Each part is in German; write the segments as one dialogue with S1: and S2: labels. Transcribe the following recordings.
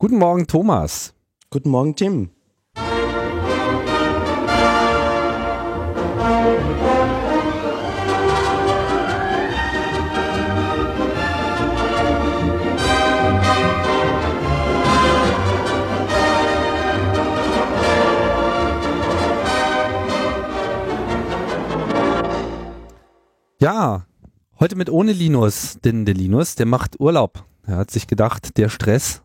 S1: Guten Morgen, Thomas.
S2: Guten Morgen, Tim.
S1: Ja, heute mit ohne Linus, denn der Linus, der macht Urlaub. Er hat sich gedacht, der Stress,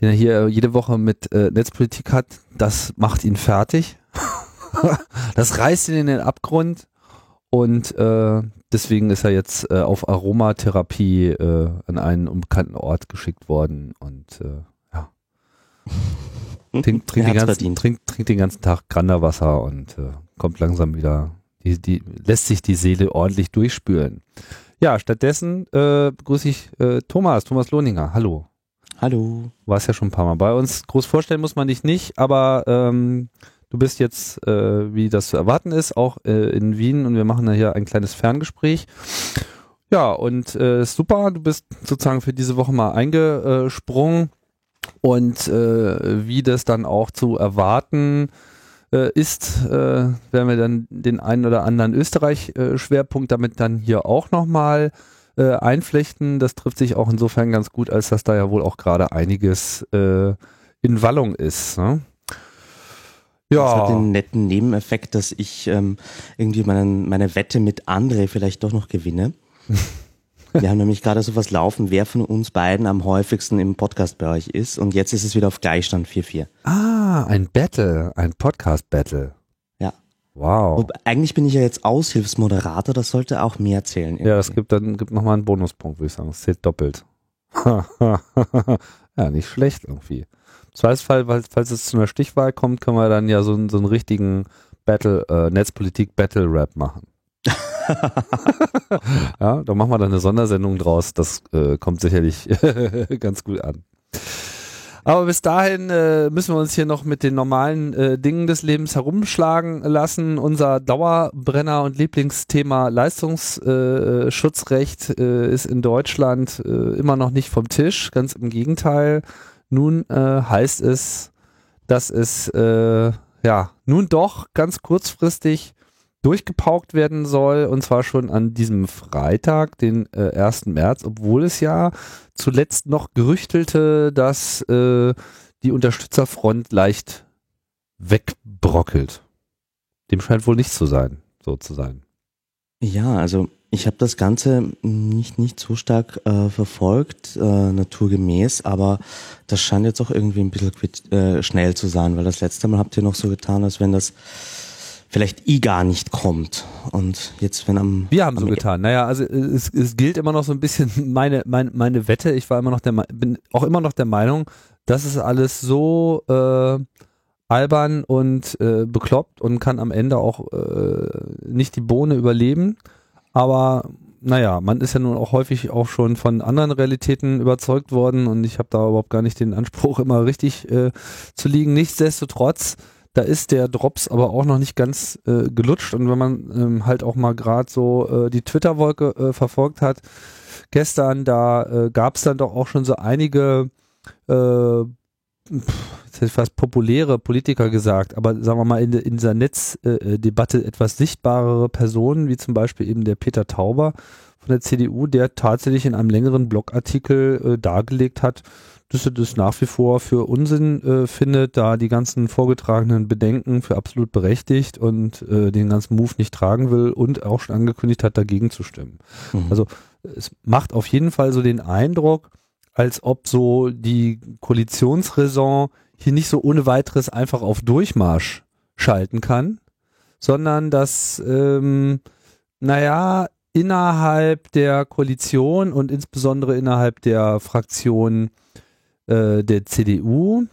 S1: den er hier jede Woche mit äh, Netzpolitik hat, das macht ihn fertig. das reißt ihn in den Abgrund und äh, deswegen ist er jetzt äh, auf Aromatherapie äh, an einen unbekannten Ort geschickt worden und äh, ja. Trink, trink, den ganzen, trink, trink den ganzen Tag Granderwasser und äh, kommt langsam wieder die, die lässt sich die Seele ordentlich durchspülen. Ja, stattdessen äh, begrüße ich äh, Thomas, Thomas Lohninger. Hallo.
S2: Hallo.
S1: Du warst ja schon ein paar Mal bei uns. Groß vorstellen muss man dich nicht, aber ähm, du bist jetzt, äh, wie das zu erwarten ist, auch äh, in Wien und wir machen da hier ein kleines Ferngespräch. Ja, und äh, super, du bist sozusagen für diese Woche mal eingesprungen und äh, wie das dann auch zu erwarten äh, ist, äh, werden wir dann den einen oder anderen Österreich-Schwerpunkt damit dann hier auch nochmal äh, einflechten. Das trifft sich auch insofern ganz gut, als dass da ja wohl auch gerade einiges äh, in Wallung ist. Ne?
S2: Ja. Das hat den netten Nebeneffekt, dass ich ähm, irgendwie meinen, meine Wette mit André vielleicht doch noch gewinne. Wir haben nämlich gerade sowas laufen, wer von uns beiden am häufigsten im Podcast-Bereich ist. Und jetzt ist es wieder auf Gleichstand 4-4.
S1: Ah, ein Battle, ein Podcast-Battle. Wow.
S2: Und eigentlich bin ich ja jetzt Aushilfsmoderator, das sollte auch mehr zählen. Irgendwie.
S1: Ja, es gibt dann gibt nochmal einen Bonuspunkt, würde ich sagen. Es zählt doppelt. ja, nicht schlecht irgendwie. Im Zweifelsfall, falls es zu einer Stichwahl kommt, können wir dann ja so, so einen richtigen Battle, äh, Netzpolitik-Battle-Rap machen. ja, da machen wir dann eine Sondersendung draus. Das äh, kommt sicherlich ganz gut an. Aber bis dahin äh, müssen wir uns hier noch mit den normalen äh, Dingen des Lebens herumschlagen lassen. Unser Dauerbrenner und Lieblingsthema Leistungsschutzrecht äh, ist in Deutschland äh, immer noch nicht vom Tisch. Ganz im Gegenteil. Nun äh, heißt es, dass es äh, ja nun doch ganz kurzfristig durchgepaukt werden soll und zwar schon an diesem Freitag, den äh, 1. März, obwohl es ja zuletzt noch gerüchtelte, dass äh, die Unterstützerfront leicht wegbrockelt. Dem scheint wohl nicht zu sein, so zu sein.
S2: Ja, also ich habe das Ganze nicht, nicht so stark äh, verfolgt, äh, naturgemäß, aber das scheint jetzt auch irgendwie ein bisschen äh, schnell zu sein, weil das letzte Mal habt ihr noch so getan, als wenn das vielleicht eh gar nicht kommt. Und jetzt, wenn am.
S1: Wir haben
S2: am
S1: so e- getan. Naja, also es, es gilt immer noch so ein bisschen meine, meine, meine Wette. Ich war immer noch der, bin auch immer noch der Meinung, das ist alles so äh, albern und äh, bekloppt und kann am Ende auch äh, nicht die Bohne überleben. Aber naja, man ist ja nun auch häufig auch schon von anderen Realitäten überzeugt worden und ich habe da überhaupt gar nicht den Anspruch, immer richtig äh, zu liegen. Nichtsdestotrotz da ist der Drops aber auch noch nicht ganz äh, gelutscht. Und wenn man ähm, halt auch mal gerade so äh, die Twitter-Wolke äh, verfolgt hat, gestern, da äh, gab es dann doch auch schon so einige äh, fast populäre Politiker gesagt, aber sagen wir mal in, in dieser Netzdebatte äh, etwas sichtbarere Personen, wie zum Beispiel eben der Peter Tauber von der CDU, der tatsächlich in einem längeren Blogartikel äh, dargelegt hat, dass er das nach wie vor für Unsinn äh, findet, da die ganzen vorgetragenen Bedenken für absolut berechtigt und äh, den ganzen Move nicht tragen will und auch schon angekündigt hat, dagegen zu stimmen. Mhm. Also es macht auf jeden Fall so den Eindruck, als ob so die Koalitionsräson hier nicht so ohne weiteres einfach auf Durchmarsch schalten kann, sondern dass, ähm, naja, innerhalb der Koalition und insbesondere innerhalb der Fraktion äh, der CDU.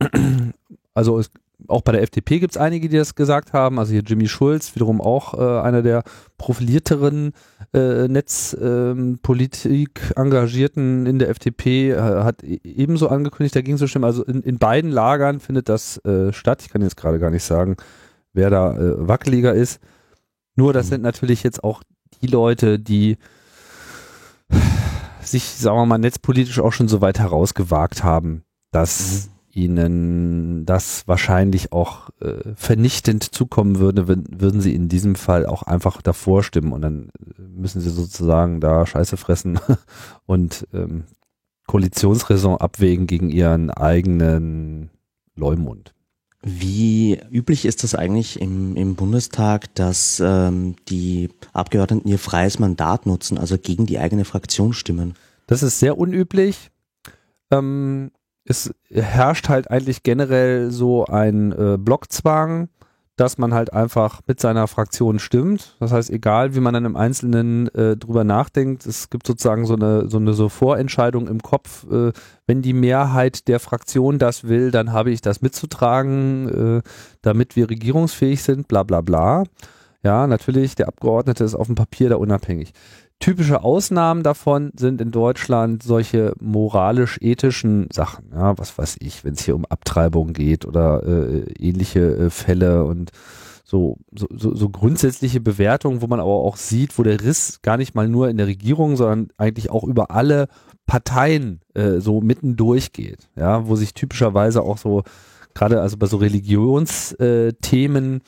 S1: Also es, auch bei der FDP gibt es einige, die das gesagt haben. Also hier Jimmy Schulz, wiederum auch äh, einer der profilierteren äh, Netzpolitik ähm, Engagierten in der FDP, äh, hat e-, ebenso angekündigt, dagegen zu stimmen. Also in, in beiden Lagern findet das äh, statt. Ich kann jetzt gerade gar nicht sagen, wer da äh, wackeliger ist. Nur das mhm. sind natürlich jetzt auch die Leute, die sich, sagen wir mal, netzpolitisch auch schon so weit herausgewagt haben, dass mhm. ihnen das wahrscheinlich auch äh, vernichtend zukommen würde, wenn, würden sie in diesem Fall auch einfach davor stimmen und dann müssen sie sozusagen da Scheiße fressen und ähm, Koalitionsräson abwägen gegen ihren eigenen Leumund.
S2: Wie üblich ist das eigentlich im, im Bundestag, dass ähm, die Abgeordneten ihr freies Mandat nutzen, also gegen die eigene Fraktion stimmen?
S1: Das ist sehr unüblich. Ähm, es herrscht halt eigentlich generell so ein äh, Blockzwang dass man halt einfach mit seiner Fraktion stimmt. Das heißt, egal wie man dann im Einzelnen äh, drüber nachdenkt, es gibt sozusagen so eine so eine so Vorentscheidung im Kopf. Äh, wenn die Mehrheit der Fraktion das will, dann habe ich das mitzutragen, äh, damit wir regierungsfähig sind. Bla bla bla. Ja, natürlich, der Abgeordnete ist auf dem Papier da unabhängig. Typische Ausnahmen davon sind in Deutschland solche moralisch-ethischen Sachen. Ja, was weiß ich, wenn es hier um Abtreibung geht oder äh, ähnliche äh, Fälle und so, so, so grundsätzliche Bewertungen, wo man aber auch sieht, wo der Riss gar nicht mal nur in der Regierung, sondern eigentlich auch über alle Parteien äh, so mitten durchgeht. Ja, wo sich typischerweise auch so, gerade also bei so Religionsthemen, äh,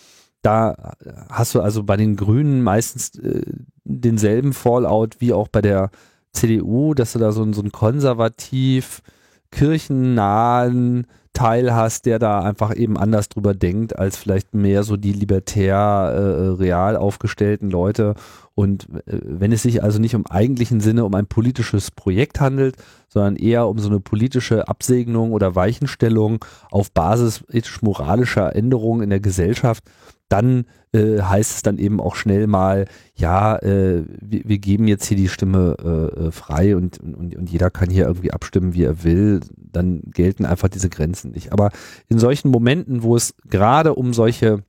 S1: da hast du also bei den Grünen meistens äh, denselben Fallout wie auch bei der CDU, dass du da so, so einen konservativ kirchennahen Teil hast, der da einfach eben anders drüber denkt, als vielleicht mehr so die libertär äh, real aufgestellten Leute. Und äh, wenn es sich also nicht im eigentlichen Sinne um ein politisches Projekt handelt, sondern eher um so eine politische Absegnung oder Weichenstellung auf Basis ethisch-moralischer Änderungen in der Gesellschaft, dann äh, heißt es dann eben auch schnell mal, ja, äh, wir, wir, geben jetzt hier die Stimme äh, äh, frei und, und, und jeder kann hier irgendwie abstimmen, wie er will. Dann gelten einfach diese Grenzen nicht. Aber in solchen Momenten, wo es gerade um solche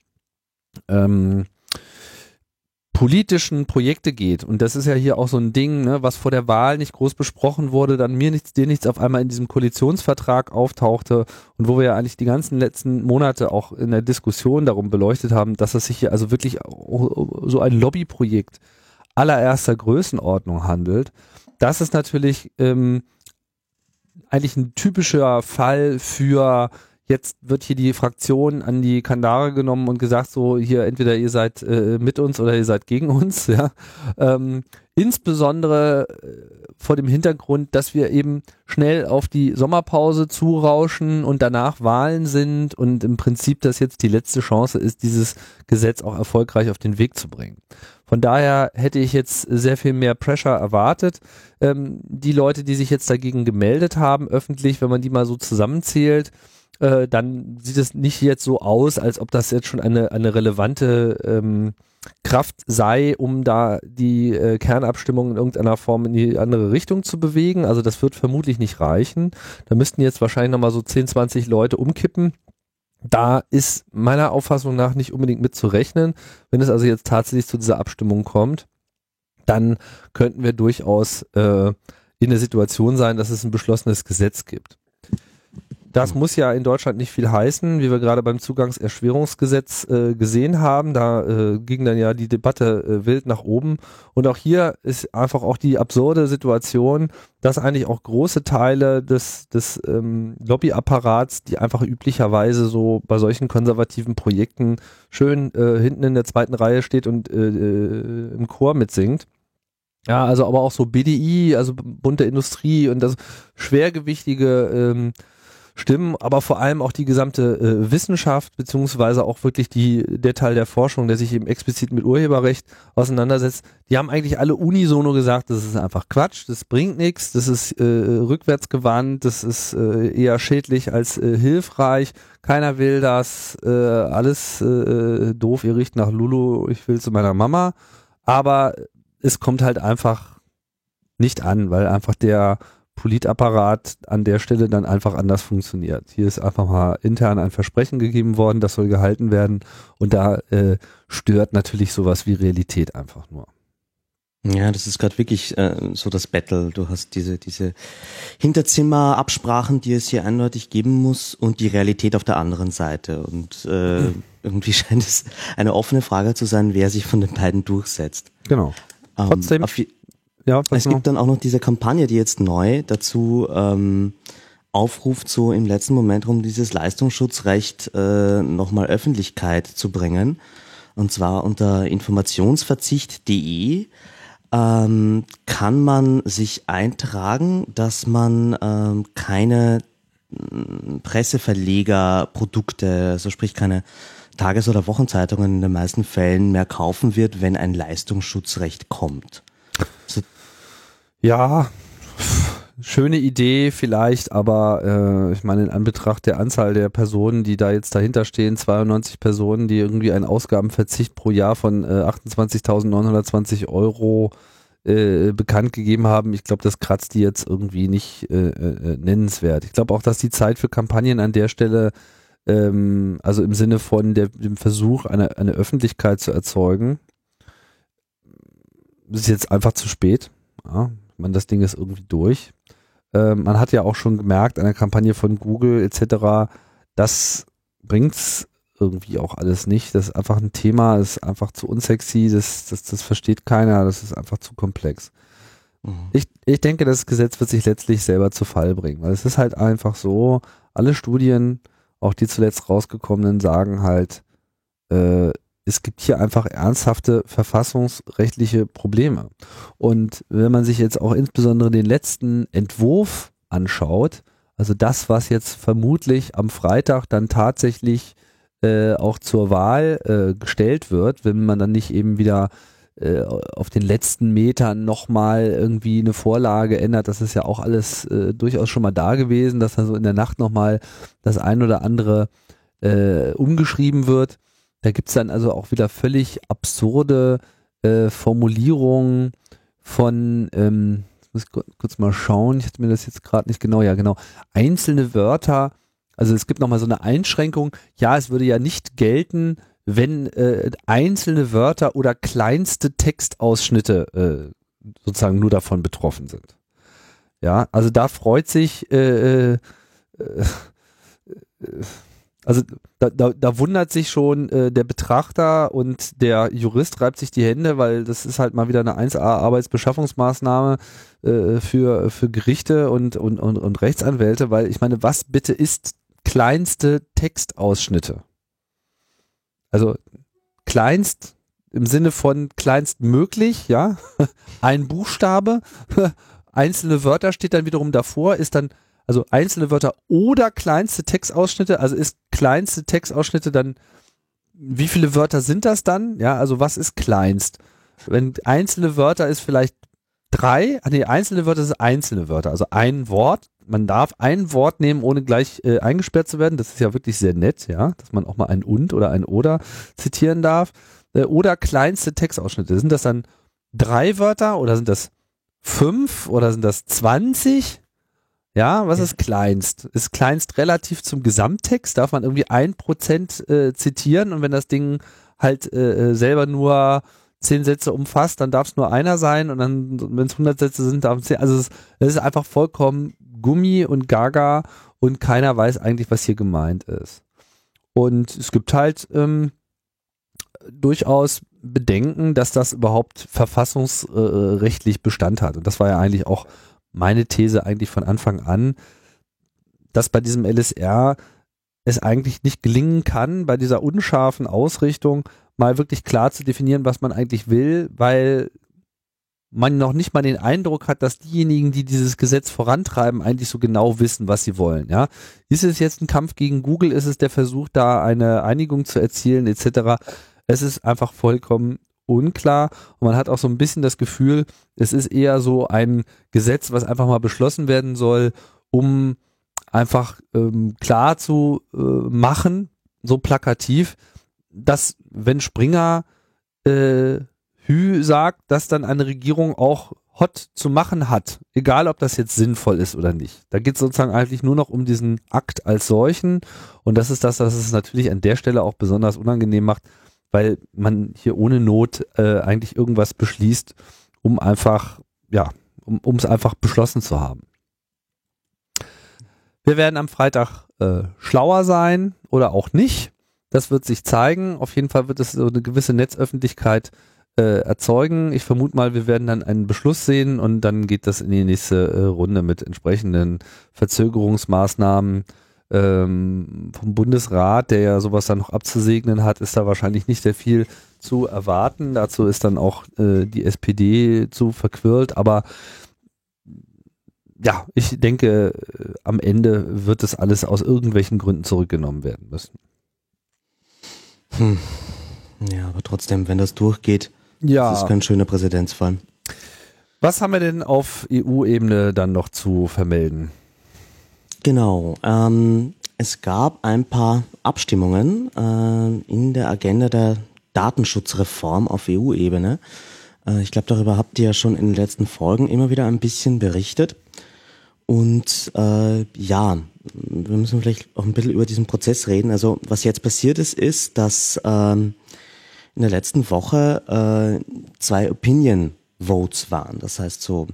S1: ähm, politischen Projekte geht, und das ist ja hier auch so ein Ding, ne, was vor der Wahl nicht groß besprochen wurde, dann mir nichts, dir nichts auf einmal in diesem Koalitionsvertrag auftauchte und wo wir ja eigentlich die ganzen letzten Monate auch in der Diskussion darum beleuchtet haben, dass es sich hier also wirklich so ein Lobbyprojekt allererster Größenordnung handelt. Das ist natürlich ähm, eigentlich ein typischer Fall für Jetzt wird hier die Fraktion an die Kandare genommen und gesagt, so hier entweder ihr seid äh, mit uns oder ihr seid gegen uns. Ja. Ähm, insbesondere äh, vor dem Hintergrund, dass wir eben schnell auf die Sommerpause zurauschen und danach Wahlen sind und im Prinzip das jetzt die letzte Chance ist, dieses Gesetz auch erfolgreich auf den Weg zu bringen. Von daher hätte ich jetzt sehr viel mehr Pressure erwartet. Ähm, die Leute, die sich jetzt dagegen gemeldet haben, öffentlich, wenn man die mal so zusammenzählt, äh, dann sieht es nicht jetzt so aus, als ob das jetzt schon eine, eine relevante ähm, Kraft sei, um da die äh, Kernabstimmung in irgendeiner Form in die andere Richtung zu bewegen. Also das wird vermutlich nicht reichen. Da müssten jetzt wahrscheinlich nochmal so 10, 20 Leute umkippen. Da ist meiner Auffassung nach nicht unbedingt mit zu rechnen. Wenn es also jetzt tatsächlich zu dieser Abstimmung kommt, dann könnten wir durchaus äh, in der Situation sein, dass es ein beschlossenes Gesetz gibt. Das muss ja in Deutschland nicht viel heißen, wie wir gerade beim Zugangserschwerungsgesetz äh, gesehen haben. Da äh, ging dann ja die Debatte äh, wild nach oben. Und auch hier ist einfach auch die absurde Situation, dass eigentlich auch große Teile des, des ähm, Lobbyapparats, die einfach üblicherweise so bei solchen konservativen Projekten schön äh, hinten in der zweiten Reihe steht und äh, äh, im Chor mitsingt. Ja, also aber auch so BDI, also bunte Industrie und das schwergewichtige ähm, stimmen, aber vor allem auch die gesamte äh, Wissenschaft, beziehungsweise auch wirklich die, der Teil der Forschung, der sich eben explizit mit Urheberrecht auseinandersetzt, die haben eigentlich alle unisono gesagt, das ist einfach Quatsch, das bringt nichts, das ist äh, rückwärtsgewandt, das ist äh, eher schädlich als äh, hilfreich, keiner will das, äh, alles äh, doof, ihr riecht nach Lulu, ich will zu meiner Mama, aber es kommt halt einfach nicht an, weil einfach der Politapparat an der Stelle dann einfach anders funktioniert. Hier ist einfach mal intern ein Versprechen gegeben worden, das soll gehalten werden und da äh, stört natürlich sowas wie Realität einfach nur.
S2: Ja, das ist gerade wirklich äh, so das Battle. Du hast diese, diese Hinterzimmerabsprachen, die es hier eindeutig geben muss und die Realität auf der anderen Seite. Und äh, mhm. irgendwie scheint es eine offene Frage zu sein, wer sich von den beiden durchsetzt.
S1: Genau.
S2: Ähm, Trotzdem, ja, es gibt dann auch noch diese Kampagne, die jetzt neu dazu ähm, aufruft, so im letzten Moment um dieses Leistungsschutzrecht äh, nochmal Öffentlichkeit zu bringen. Und zwar unter informationsverzicht.de ähm, kann man sich eintragen, dass man ähm, keine mm, Presseverlegerprodukte, also sprich keine Tages- oder Wochenzeitungen in den meisten Fällen mehr kaufen wird, wenn ein Leistungsschutzrecht kommt.
S1: Also ja, schöne Idee vielleicht, aber äh, ich meine in Anbetracht der Anzahl der Personen, die da jetzt dahinter stehen, 92 Personen, die irgendwie einen Ausgabenverzicht pro Jahr von äh, 28.920 Euro äh, bekannt gegeben haben. Ich glaube, das kratzt die jetzt irgendwie nicht äh, äh, nennenswert. Ich glaube auch, dass die Zeit für Kampagnen an der Stelle, ähm, also im Sinne von der, dem Versuch, eine, eine Öffentlichkeit zu erzeugen, ist jetzt einfach zu spät. Ja, meine, das Ding ist irgendwie durch. Ähm, man hat ja auch schon gemerkt an der Kampagne von Google etc., das bringt's irgendwie auch alles nicht. Das ist einfach ein Thema, ist einfach zu unsexy, das, das, das versteht keiner, das ist einfach zu komplex. Mhm. Ich, ich denke, das Gesetz wird sich letztlich selber zu Fall bringen, weil es ist halt einfach so, alle Studien, auch die zuletzt rausgekommenen, sagen halt, äh, es gibt hier einfach ernsthafte verfassungsrechtliche Probleme. Und wenn man sich jetzt auch insbesondere den letzten Entwurf anschaut, also das, was jetzt vermutlich am Freitag dann tatsächlich äh, auch zur Wahl äh, gestellt wird, wenn man dann nicht eben wieder äh, auf den letzten Metern nochmal irgendwie eine Vorlage ändert, das ist ja auch alles äh, durchaus schon mal da gewesen, dass dann so in der Nacht nochmal das ein oder andere äh, umgeschrieben wird da gibt's dann also auch wieder völlig absurde äh, Formulierungen von, ähm, ich muss kurz mal schauen, ich hatte mir das jetzt gerade nicht genau, ja genau, einzelne Wörter, also es gibt nochmal so eine Einschränkung, ja, es würde ja nicht gelten, wenn äh, einzelne Wörter oder kleinste Textausschnitte äh, sozusagen nur davon betroffen sind. Ja, also da freut sich äh, äh, äh, also da, da, da wundert sich schon äh, der Betrachter und der Jurist reibt sich die Hände, weil das ist halt mal wieder eine 1A Arbeitsbeschaffungsmaßnahme äh, für, für Gerichte und, und, und, und Rechtsanwälte, weil ich meine, was bitte ist kleinste Textausschnitte? Also kleinst im Sinne von kleinst möglich, ja, ein Buchstabe, einzelne Wörter steht dann wiederum davor, ist dann also einzelne Wörter oder kleinste Textausschnitte, also ist kleinste Textausschnitte dann, wie viele Wörter sind das dann? Ja, also was ist kleinst? Wenn einzelne Wörter ist vielleicht drei, nee, einzelne Wörter sind einzelne Wörter, also ein Wort. Man darf ein Wort nehmen, ohne gleich äh, eingesperrt zu werden. Das ist ja wirklich sehr nett, ja, dass man auch mal ein und oder ein oder zitieren darf. Äh, oder kleinste Textausschnitte. Sind das dann drei Wörter oder sind das fünf oder sind das zwanzig? Ja, was ist kleinst? Ist kleinst relativ zum Gesamttext? Darf man irgendwie ein Prozent äh, zitieren und wenn das Ding halt äh, äh selber nur zehn Sätze umfasst, dann darf es nur einer sein und dann, wenn es 100 Sätze sind, darf es zehn. Also es, es ist einfach vollkommen Gummi und Gaga und keiner weiß eigentlich, was hier gemeint ist. Und es gibt halt ähm, durchaus Bedenken, dass das überhaupt verfassungsrechtlich Bestand hat. Und das war ja eigentlich auch meine These eigentlich von Anfang an, dass bei diesem LSR es eigentlich nicht gelingen kann, bei dieser unscharfen Ausrichtung mal wirklich klar zu definieren, was man eigentlich will, weil man noch nicht mal den Eindruck hat, dass diejenigen, die dieses Gesetz vorantreiben, eigentlich so genau wissen, was sie wollen. Ja, ist es jetzt ein Kampf gegen Google? Ist es der Versuch, da eine Einigung zu erzielen, etc. Es ist einfach vollkommen unklar und man hat auch so ein bisschen das Gefühl, es ist eher so ein Gesetz, was einfach mal beschlossen werden soll, um einfach ähm, klar zu äh, machen, so plakativ, dass wenn Springer äh, Hü sagt, dass dann eine Regierung auch hot zu machen hat, egal ob das jetzt sinnvoll ist oder nicht. Da geht es sozusagen eigentlich nur noch um diesen Akt als solchen und das ist das, was es natürlich an der Stelle auch besonders unangenehm macht, weil man hier ohne Not äh, eigentlich irgendwas beschließt, um einfach, ja, um es einfach beschlossen zu haben. Wir werden am Freitag äh, schlauer sein oder auch nicht. Das wird sich zeigen. Auf jeden Fall wird es so eine gewisse Netzöffentlichkeit äh, erzeugen. Ich vermute mal, wir werden dann einen Beschluss sehen und dann geht das in die nächste äh, Runde mit entsprechenden Verzögerungsmaßnahmen ähm, vom Bundesrat, der ja sowas dann noch abzusegnen hat, ist da wahrscheinlich nicht sehr viel zu erwarten. Dazu ist dann auch äh, die SPD zu verquirlt, aber ja, ich denke, äh, am Ende wird das alles aus irgendwelchen Gründen zurückgenommen werden müssen.
S2: Hm. Ja, aber trotzdem, wenn das durchgeht,
S1: ja.
S2: das ist kein schöner Präzedenzfall.
S1: Was haben wir denn auf EU-Ebene dann noch zu vermelden?
S2: Genau. Ähm, es gab ein paar Abstimmungen äh, in der Agenda der Datenschutzreform auf EU-Ebene. Äh, ich glaube, darüber habt ihr ja schon in den letzten Folgen immer wieder ein bisschen berichtet. Und äh, ja, wir müssen vielleicht auch ein bisschen über diesen Prozess reden. Also was jetzt passiert ist, ist, dass ähm, in der letzten Woche äh, zwei Opinion Votes waren. Das heißt so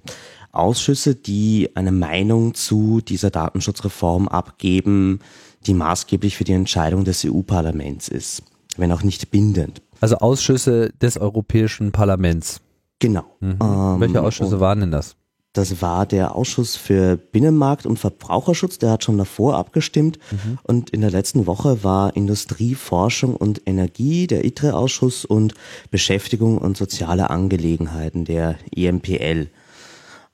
S2: Ausschüsse, die eine Meinung zu dieser Datenschutzreform abgeben, die maßgeblich für die Entscheidung des EU-Parlaments ist, wenn auch nicht bindend.
S1: Also Ausschüsse des Europäischen Parlaments.
S2: Genau.
S1: Mhm. Ähm, Welche Ausschüsse waren denn das?
S2: Das war der Ausschuss für Binnenmarkt und Verbraucherschutz, der hat schon davor abgestimmt. Mhm. Und in der letzten Woche war Industrie, Forschung und Energie, der ITRE-Ausschuss und Beschäftigung und soziale Angelegenheiten, der EMPL.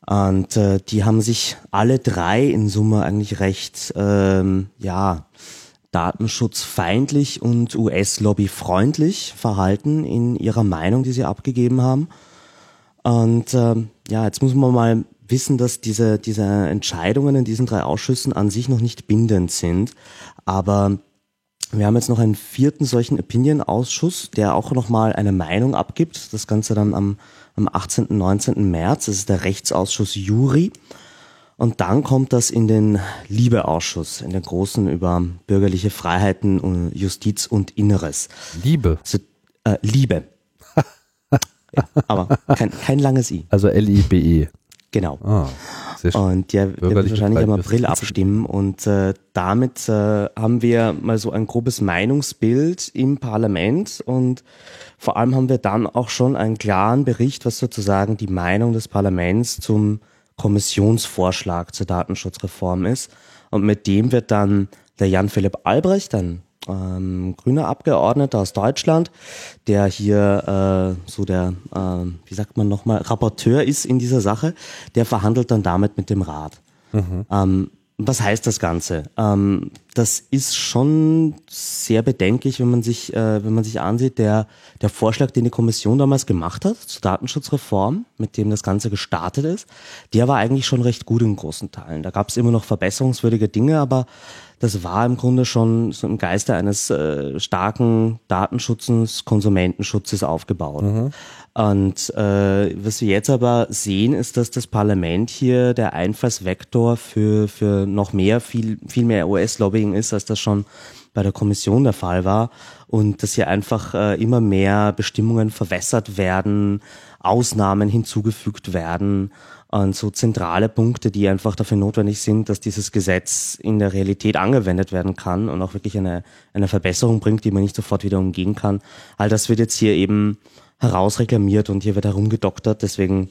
S2: Und äh, die haben sich alle drei in Summe eigentlich recht, ähm, ja, datenschutzfeindlich und US-Lobby-freundlich verhalten in ihrer Meinung, die sie abgegeben haben. Und ähm, ja, jetzt muss man mal wissen, dass diese, diese Entscheidungen in diesen drei Ausschüssen an sich noch nicht bindend sind. Aber wir haben jetzt noch einen vierten solchen Opinion-Ausschuss, der auch nochmal eine Meinung abgibt. Das Ganze dann am, am 18., 19. März. Das ist der Rechtsausschuss Juri. Und dann kommt das in den Liebeausschuss, in den großen über bürgerliche Freiheiten, Justiz und Inneres.
S1: Liebe.
S2: Also, äh, Liebe. Ja, aber kein, kein langes I.
S1: Also L-I-B-E.
S2: Genau. Ah, und der wird wahrscheinlich im April abstimmen und äh, damit äh, haben wir mal so ein grobes Meinungsbild im Parlament und vor allem haben wir dann auch schon einen klaren Bericht, was sozusagen die Meinung des Parlaments zum Kommissionsvorschlag zur Datenschutzreform ist. Und mit dem wird dann der Jan Philipp Albrecht, ein ähm, grüner Abgeordneter aus Deutschland, der hier äh, so der, äh, wie sagt man nochmal, Rapporteur ist in dieser Sache, der verhandelt dann damit mit dem Rat. Mhm. Ähm, was heißt das Ganze? Ähm, das ist schon sehr bedenklich, wenn man sich, äh, wenn man sich ansieht, der, der Vorschlag, den die Kommission damals gemacht hat zur Datenschutzreform, mit dem das Ganze gestartet ist, der war eigentlich schon recht gut in großen Teilen. Da gab es immer noch verbesserungswürdige Dinge, aber das war im Grunde schon so im Geiste eines äh, starken Datenschutzes, Konsumentenschutzes aufgebaut. Mhm. Und äh, was wir jetzt aber sehen, ist, dass das Parlament hier der Einfallsvektor für, für noch mehr, viel, viel mehr US-Lobbying ist, als das schon bei der Kommission der Fall war. Und dass hier einfach äh, immer mehr Bestimmungen verwässert werden, Ausnahmen hinzugefügt werden und so zentrale Punkte, die einfach dafür notwendig sind, dass dieses Gesetz in der Realität angewendet werden kann und auch wirklich eine, eine Verbesserung bringt, die man nicht sofort wieder umgehen kann. All das wird jetzt hier eben herausreklamiert und hier wird herumgedoktert, deswegen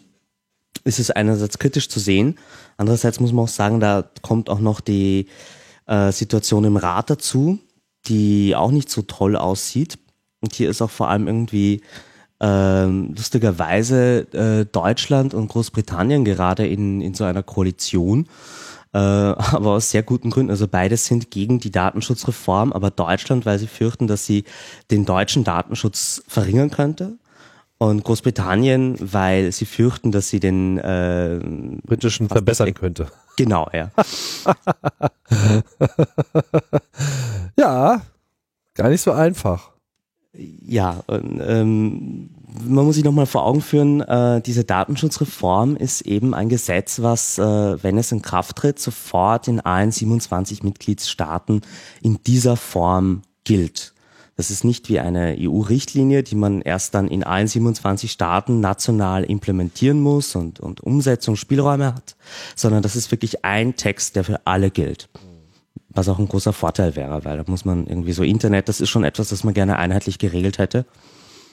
S2: ist es einerseits kritisch zu sehen, andererseits muss man auch sagen, da kommt auch noch die äh, Situation im Rat dazu, die auch nicht so toll aussieht. Und hier ist auch vor allem irgendwie ähm, lustigerweise äh, Deutschland und Großbritannien gerade in, in so einer Koalition, äh, aber aus sehr guten Gründen. Also beides sind gegen die Datenschutzreform, aber Deutschland, weil sie fürchten, dass sie den deutschen Datenschutz verringern könnte. Und Großbritannien, weil sie fürchten, dass sie den äh,
S1: britischen verbessern könnte.
S2: Genau, ja.
S1: ja, gar nicht so einfach.
S2: Ja, und, ähm, man muss sich nochmal vor Augen führen, äh, diese Datenschutzreform ist eben ein Gesetz, was, äh, wenn es in Kraft tritt, sofort in allen 27 Mitgliedstaaten in dieser Form gilt. Das ist nicht wie eine EU-Richtlinie, die man erst dann in allen 27 Staaten national implementieren muss und, und Umsetzungsspielräume hat, sondern das ist wirklich ein Text, der für alle gilt was auch ein großer Vorteil wäre, weil da muss man irgendwie so Internet, das ist schon etwas, das man gerne einheitlich geregelt hätte.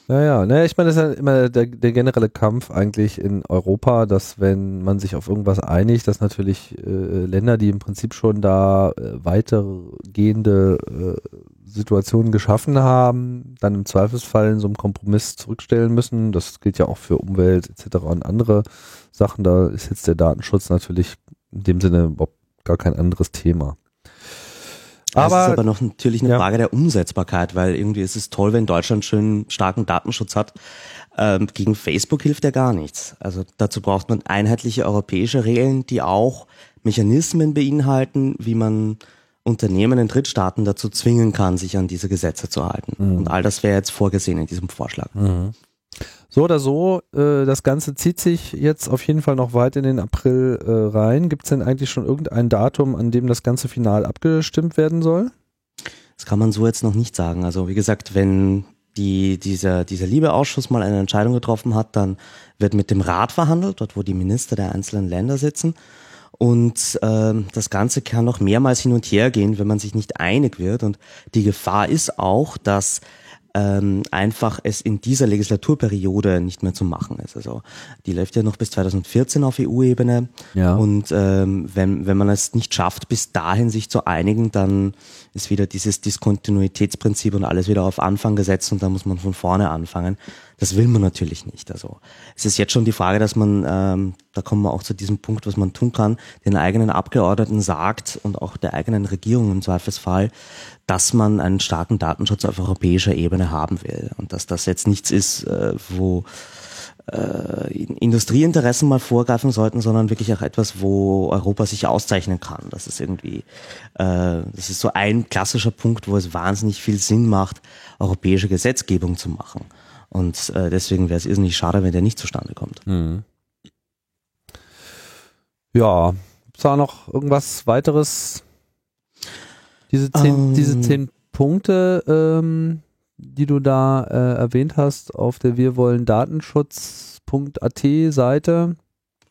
S1: Ja, ja, naja, ich meine, das ist ja immer der, der generelle Kampf eigentlich in Europa, dass wenn man sich auf irgendwas einigt, dass natürlich äh, Länder, die im Prinzip schon da äh, weitergehende äh, Situationen geschaffen haben, dann im Zweifelsfall in so einem Kompromiss zurückstellen müssen. Das gilt ja auch für Umwelt etc. und andere Sachen. Da ist jetzt der Datenschutz natürlich in dem Sinne überhaupt gar kein anderes Thema.
S2: Aber, das ist aber noch natürlich eine ja. Frage der Umsetzbarkeit, weil irgendwie ist es toll, wenn Deutschland schön starken Datenschutz hat. Ähm, gegen Facebook hilft ja gar nichts. Also dazu braucht man einheitliche europäische Regeln, die auch Mechanismen beinhalten, wie man Unternehmen in Drittstaaten dazu zwingen kann, sich an diese Gesetze zu halten. Mhm. Und all das wäre jetzt vorgesehen in diesem Vorschlag. Mhm.
S1: So oder so, äh, das Ganze zieht sich jetzt auf jeden Fall noch weit in den April äh, rein. Gibt es denn eigentlich schon irgendein Datum, an dem das Ganze final abgestimmt werden soll?
S2: Das kann man so jetzt noch nicht sagen. Also wie gesagt, wenn die, dieser, dieser Liebeausschuss mal eine Entscheidung getroffen hat, dann wird mit dem Rat verhandelt, dort wo die Minister der einzelnen Länder sitzen. Und äh, das Ganze kann noch mehrmals hin und her gehen, wenn man sich nicht einig wird. Und die Gefahr ist auch, dass ähm, einfach es in dieser Legislaturperiode nicht mehr zu machen ist. Also die läuft ja noch bis 2014 auf EU-Ebene ja. und ähm, wenn, wenn man es nicht schafft, bis dahin sich zu einigen, dann ist wieder dieses Diskontinuitätsprinzip und alles wieder auf Anfang gesetzt und da muss man von vorne anfangen. Das will man natürlich nicht. Also es ist jetzt schon die Frage, dass man, ähm, da kommen wir auch zu diesem Punkt, was man tun kann, den eigenen Abgeordneten sagt und auch der eigenen Regierung im Zweifelsfall, dass man einen starken Datenschutz auf europäischer Ebene haben will und dass das jetzt nichts ist, äh, wo äh, Industrieinteressen mal vorgreifen sollten, sondern wirklich auch etwas, wo Europa sich auszeichnen kann. Das ist irgendwie, äh, das ist so ein klassischer Punkt, wo es wahnsinnig viel Sinn macht, europäische Gesetzgebung zu machen. Und äh, deswegen wäre es irrsinnig schade, wenn der nicht zustande kommt. Mhm.
S1: Ja, da noch irgendwas weiteres? Diese zehn, ähm. diese zehn Punkte, ähm, die du da äh, erwähnt hast auf der Wir wollen Datenschutz.at Seite?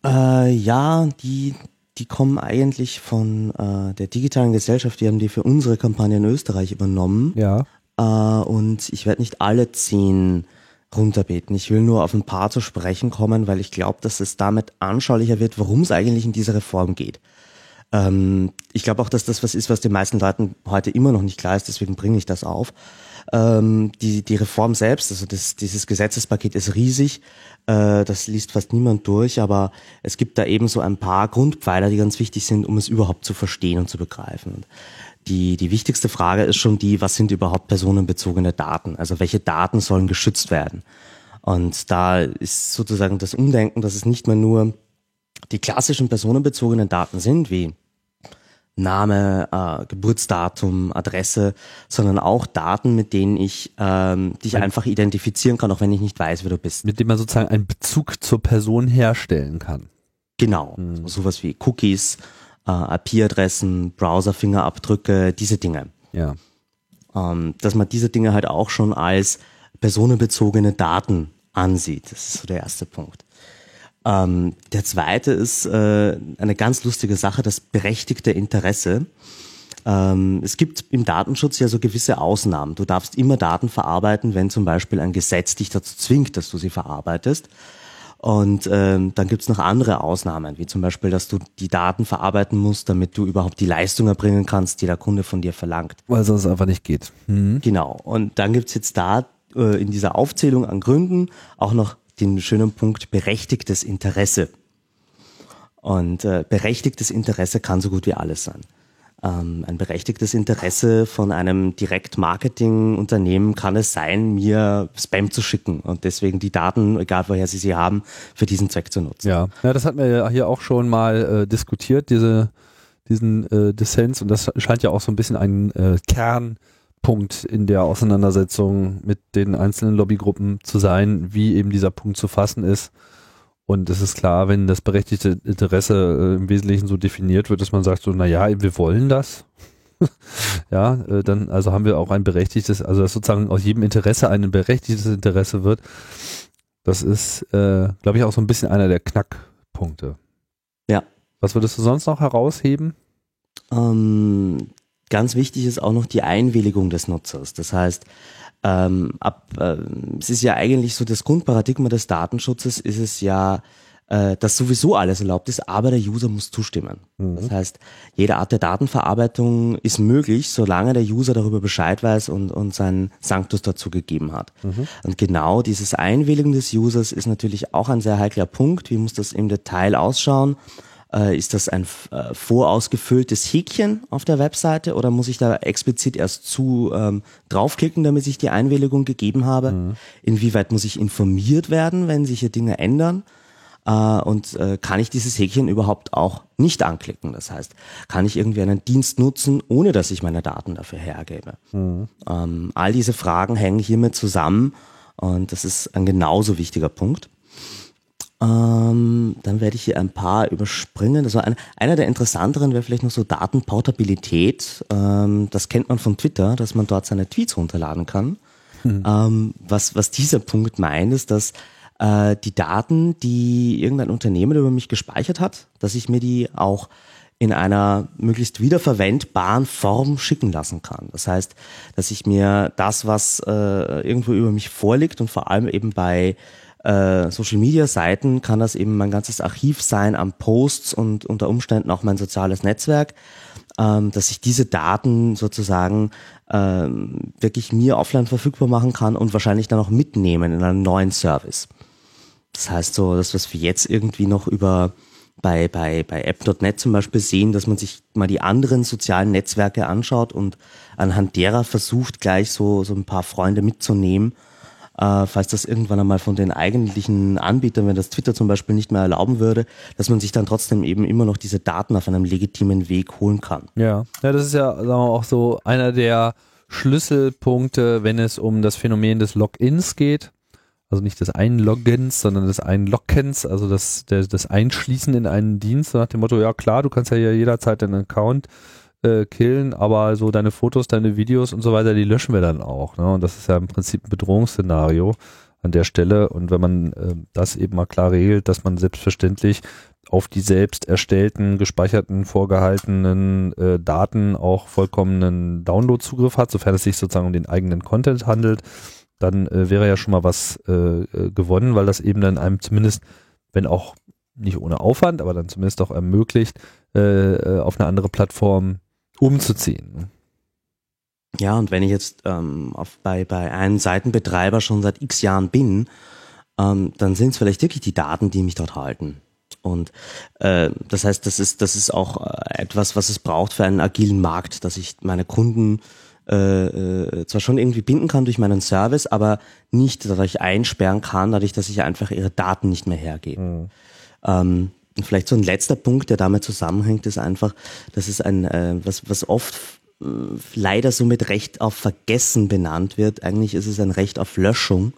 S2: Äh, ja, die, die kommen eigentlich von äh, der digitalen Gesellschaft. Die haben die für unsere Kampagne in Österreich übernommen.
S1: Ja.
S2: Äh, und ich werde nicht alle zehn runterbeten. Ich will nur auf ein paar zu sprechen kommen, weil ich glaube, dass es damit anschaulicher wird, worum es eigentlich in dieser Reform geht. Ähm, ich glaube auch, dass das was ist, was den meisten Leuten heute immer noch nicht klar ist, deswegen bringe ich das auf. Ähm, die, die Reform selbst, also das, dieses Gesetzespaket ist riesig, äh, das liest fast niemand durch, aber es gibt da eben so ein paar Grundpfeiler, die ganz wichtig sind, um es überhaupt zu verstehen und zu begreifen. Und die, die wichtigste Frage ist schon die, was sind überhaupt personenbezogene Daten? Also welche Daten sollen geschützt werden? Und da ist sozusagen das Umdenken, dass es nicht mehr nur die klassischen personenbezogenen Daten sind, wie Name, äh, Geburtsdatum, Adresse, sondern auch Daten, mit denen ich ähm, dich einfach identifizieren kann, auch wenn ich nicht weiß, wer du bist.
S1: Mit dem man sozusagen einen Bezug zur Person herstellen kann.
S2: Genau, hm. sowas wie Cookies, äh, IP-Adressen, Browser-Fingerabdrücke, diese Dinge.
S1: Ja.
S2: Ähm, dass man diese Dinge halt auch schon als personenbezogene Daten ansieht. Das ist so der erste Punkt. Ähm, der zweite ist äh, eine ganz lustige Sache, das berechtigte Interesse. Ähm, es gibt im Datenschutz ja so gewisse Ausnahmen. Du darfst immer Daten verarbeiten, wenn zum Beispiel ein Gesetz dich dazu zwingt, dass du sie verarbeitest. Und ähm, dann gibt's noch andere Ausnahmen, wie zum Beispiel, dass du die Daten verarbeiten musst, damit du überhaupt die Leistung erbringen kannst, die der Kunde von dir verlangt.
S1: Weil sonst einfach nicht geht.
S2: Mhm. Genau. Und dann gibt's jetzt da äh, in dieser Aufzählung an Gründen auch noch den schönen Punkt berechtigtes Interesse. Und äh, berechtigtes Interesse kann so gut wie alles sein. Ähm, ein berechtigtes Interesse von einem Direkt-Marketing-Unternehmen kann es sein, mir Spam zu schicken und deswegen die Daten, egal woher sie sie haben, für diesen Zweck zu nutzen.
S1: Ja, ja das hatten wir ja hier auch schon mal äh, diskutiert, diese, diesen äh, Dissens und das scheint ja auch so ein bisschen ein äh, Kern Punkt in der Auseinandersetzung mit den einzelnen Lobbygruppen zu sein, wie eben dieser Punkt zu fassen ist. Und es ist klar, wenn das berechtigte Interesse äh, im Wesentlichen so definiert wird, dass man sagt so, na ja, wir wollen das. ja, äh, dann also haben wir auch ein berechtigtes, also dass sozusagen aus jedem Interesse ein berechtigtes Interesse wird. Das ist, äh, glaube ich, auch so ein bisschen einer der Knackpunkte.
S2: Ja.
S1: Was würdest du sonst noch herausheben?
S2: Ähm, Ganz wichtig ist auch noch die Einwilligung des Nutzers. Das heißt, ähm, ab, äh, es ist ja eigentlich so das Grundparadigma des Datenschutzes ist es ja, äh, dass sowieso alles erlaubt ist, aber der User muss zustimmen. Mhm. Das heißt, jede Art der Datenverarbeitung ist möglich, solange der User darüber Bescheid weiß und, und seinen Sanctus dazu gegeben hat. Mhm. Und genau dieses Einwilligen des Users ist natürlich auch ein sehr heikler Punkt. Wie muss das im Detail ausschauen? Äh, ist das ein äh, vorausgefülltes Häkchen auf der Webseite oder muss ich da explizit erst zu ähm, draufklicken, damit ich die Einwilligung gegeben habe? Mhm. Inwieweit muss ich informiert werden, wenn sich hier Dinge ändern? Äh, und äh, kann ich dieses Häkchen überhaupt auch nicht anklicken? Das heißt, kann ich irgendwie einen Dienst nutzen, ohne dass ich meine Daten dafür hergebe? Mhm. Ähm, all diese Fragen hängen hiermit zusammen und das ist ein genauso wichtiger Punkt. Ähm, dann werde ich hier ein paar überspringen. Also ein, einer der interessanteren wäre vielleicht noch so Datenportabilität. Ähm, das kennt man von Twitter, dass man dort seine Tweets runterladen kann. Mhm. Ähm, was, was dieser Punkt meint, ist, dass äh, die Daten, die irgendein Unternehmen über mich gespeichert hat, dass ich mir die auch in einer möglichst wiederverwendbaren Form schicken lassen kann. Das heißt, dass ich mir das, was äh, irgendwo über mich vorliegt und vor allem eben bei äh, Social Media Seiten kann das eben mein ganzes Archiv sein an Posts und unter Umständen auch mein soziales Netzwerk, ähm, dass ich diese Daten sozusagen ähm, wirklich mir offline verfügbar machen kann und wahrscheinlich dann auch mitnehmen in einen neuen Service. Das heißt so, das, was wir jetzt irgendwie noch über bei, bei, bei app.net zum Beispiel sehen, dass man sich mal die anderen sozialen Netzwerke anschaut und anhand derer versucht, gleich so, so ein paar Freunde mitzunehmen äh, falls das irgendwann einmal von den eigentlichen Anbietern, wenn das Twitter zum Beispiel nicht mehr erlauben würde, dass man sich dann trotzdem eben immer noch diese Daten auf einem legitimen Weg holen kann.
S1: Ja, ja das ist ja sagen wir, auch so einer der Schlüsselpunkte, wenn es um das Phänomen des Logins geht. Also nicht des Einloggens, sondern des Einlockens, also das, der, das Einschließen in einen Dienst, nach dem Motto, ja klar, du kannst ja jederzeit deinen Account äh, killen, aber so deine Fotos, deine Videos und so weiter, die löschen wir dann auch. Ne? Und das ist ja im Prinzip ein Bedrohungsszenario an der Stelle. Und wenn man äh, das eben mal klar regelt, dass man selbstverständlich auf die selbst erstellten, gespeicherten, vorgehaltenen äh, Daten auch vollkommenen Download-Zugriff hat, sofern es sich sozusagen um den eigenen Content handelt, dann äh, wäre ja schon mal was äh, äh gewonnen, weil das eben dann einem zumindest, wenn auch nicht ohne Aufwand, aber dann zumindest auch ermöglicht, äh, auf eine andere Plattform umzuziehen.
S2: Ja, und wenn ich jetzt ähm, auf, bei, bei einem Seitenbetreiber schon seit x Jahren bin, ähm, dann sind es vielleicht wirklich die Daten, die mich dort halten. Und äh, das heißt, das ist, das ist auch äh, etwas, was es braucht für einen agilen Markt, dass ich meine Kunden äh, äh, zwar schon irgendwie binden kann durch meinen Service, aber nicht dadurch einsperren kann, dadurch, dass ich einfach ihre Daten nicht mehr hergebe. Mhm. Ähm, und vielleicht so ein letzter Punkt, der damit zusammenhängt, ist einfach, dass es ein, äh, was, was oft äh, leider so mit Recht auf Vergessen benannt wird. Eigentlich ist es ein Recht auf Löschung,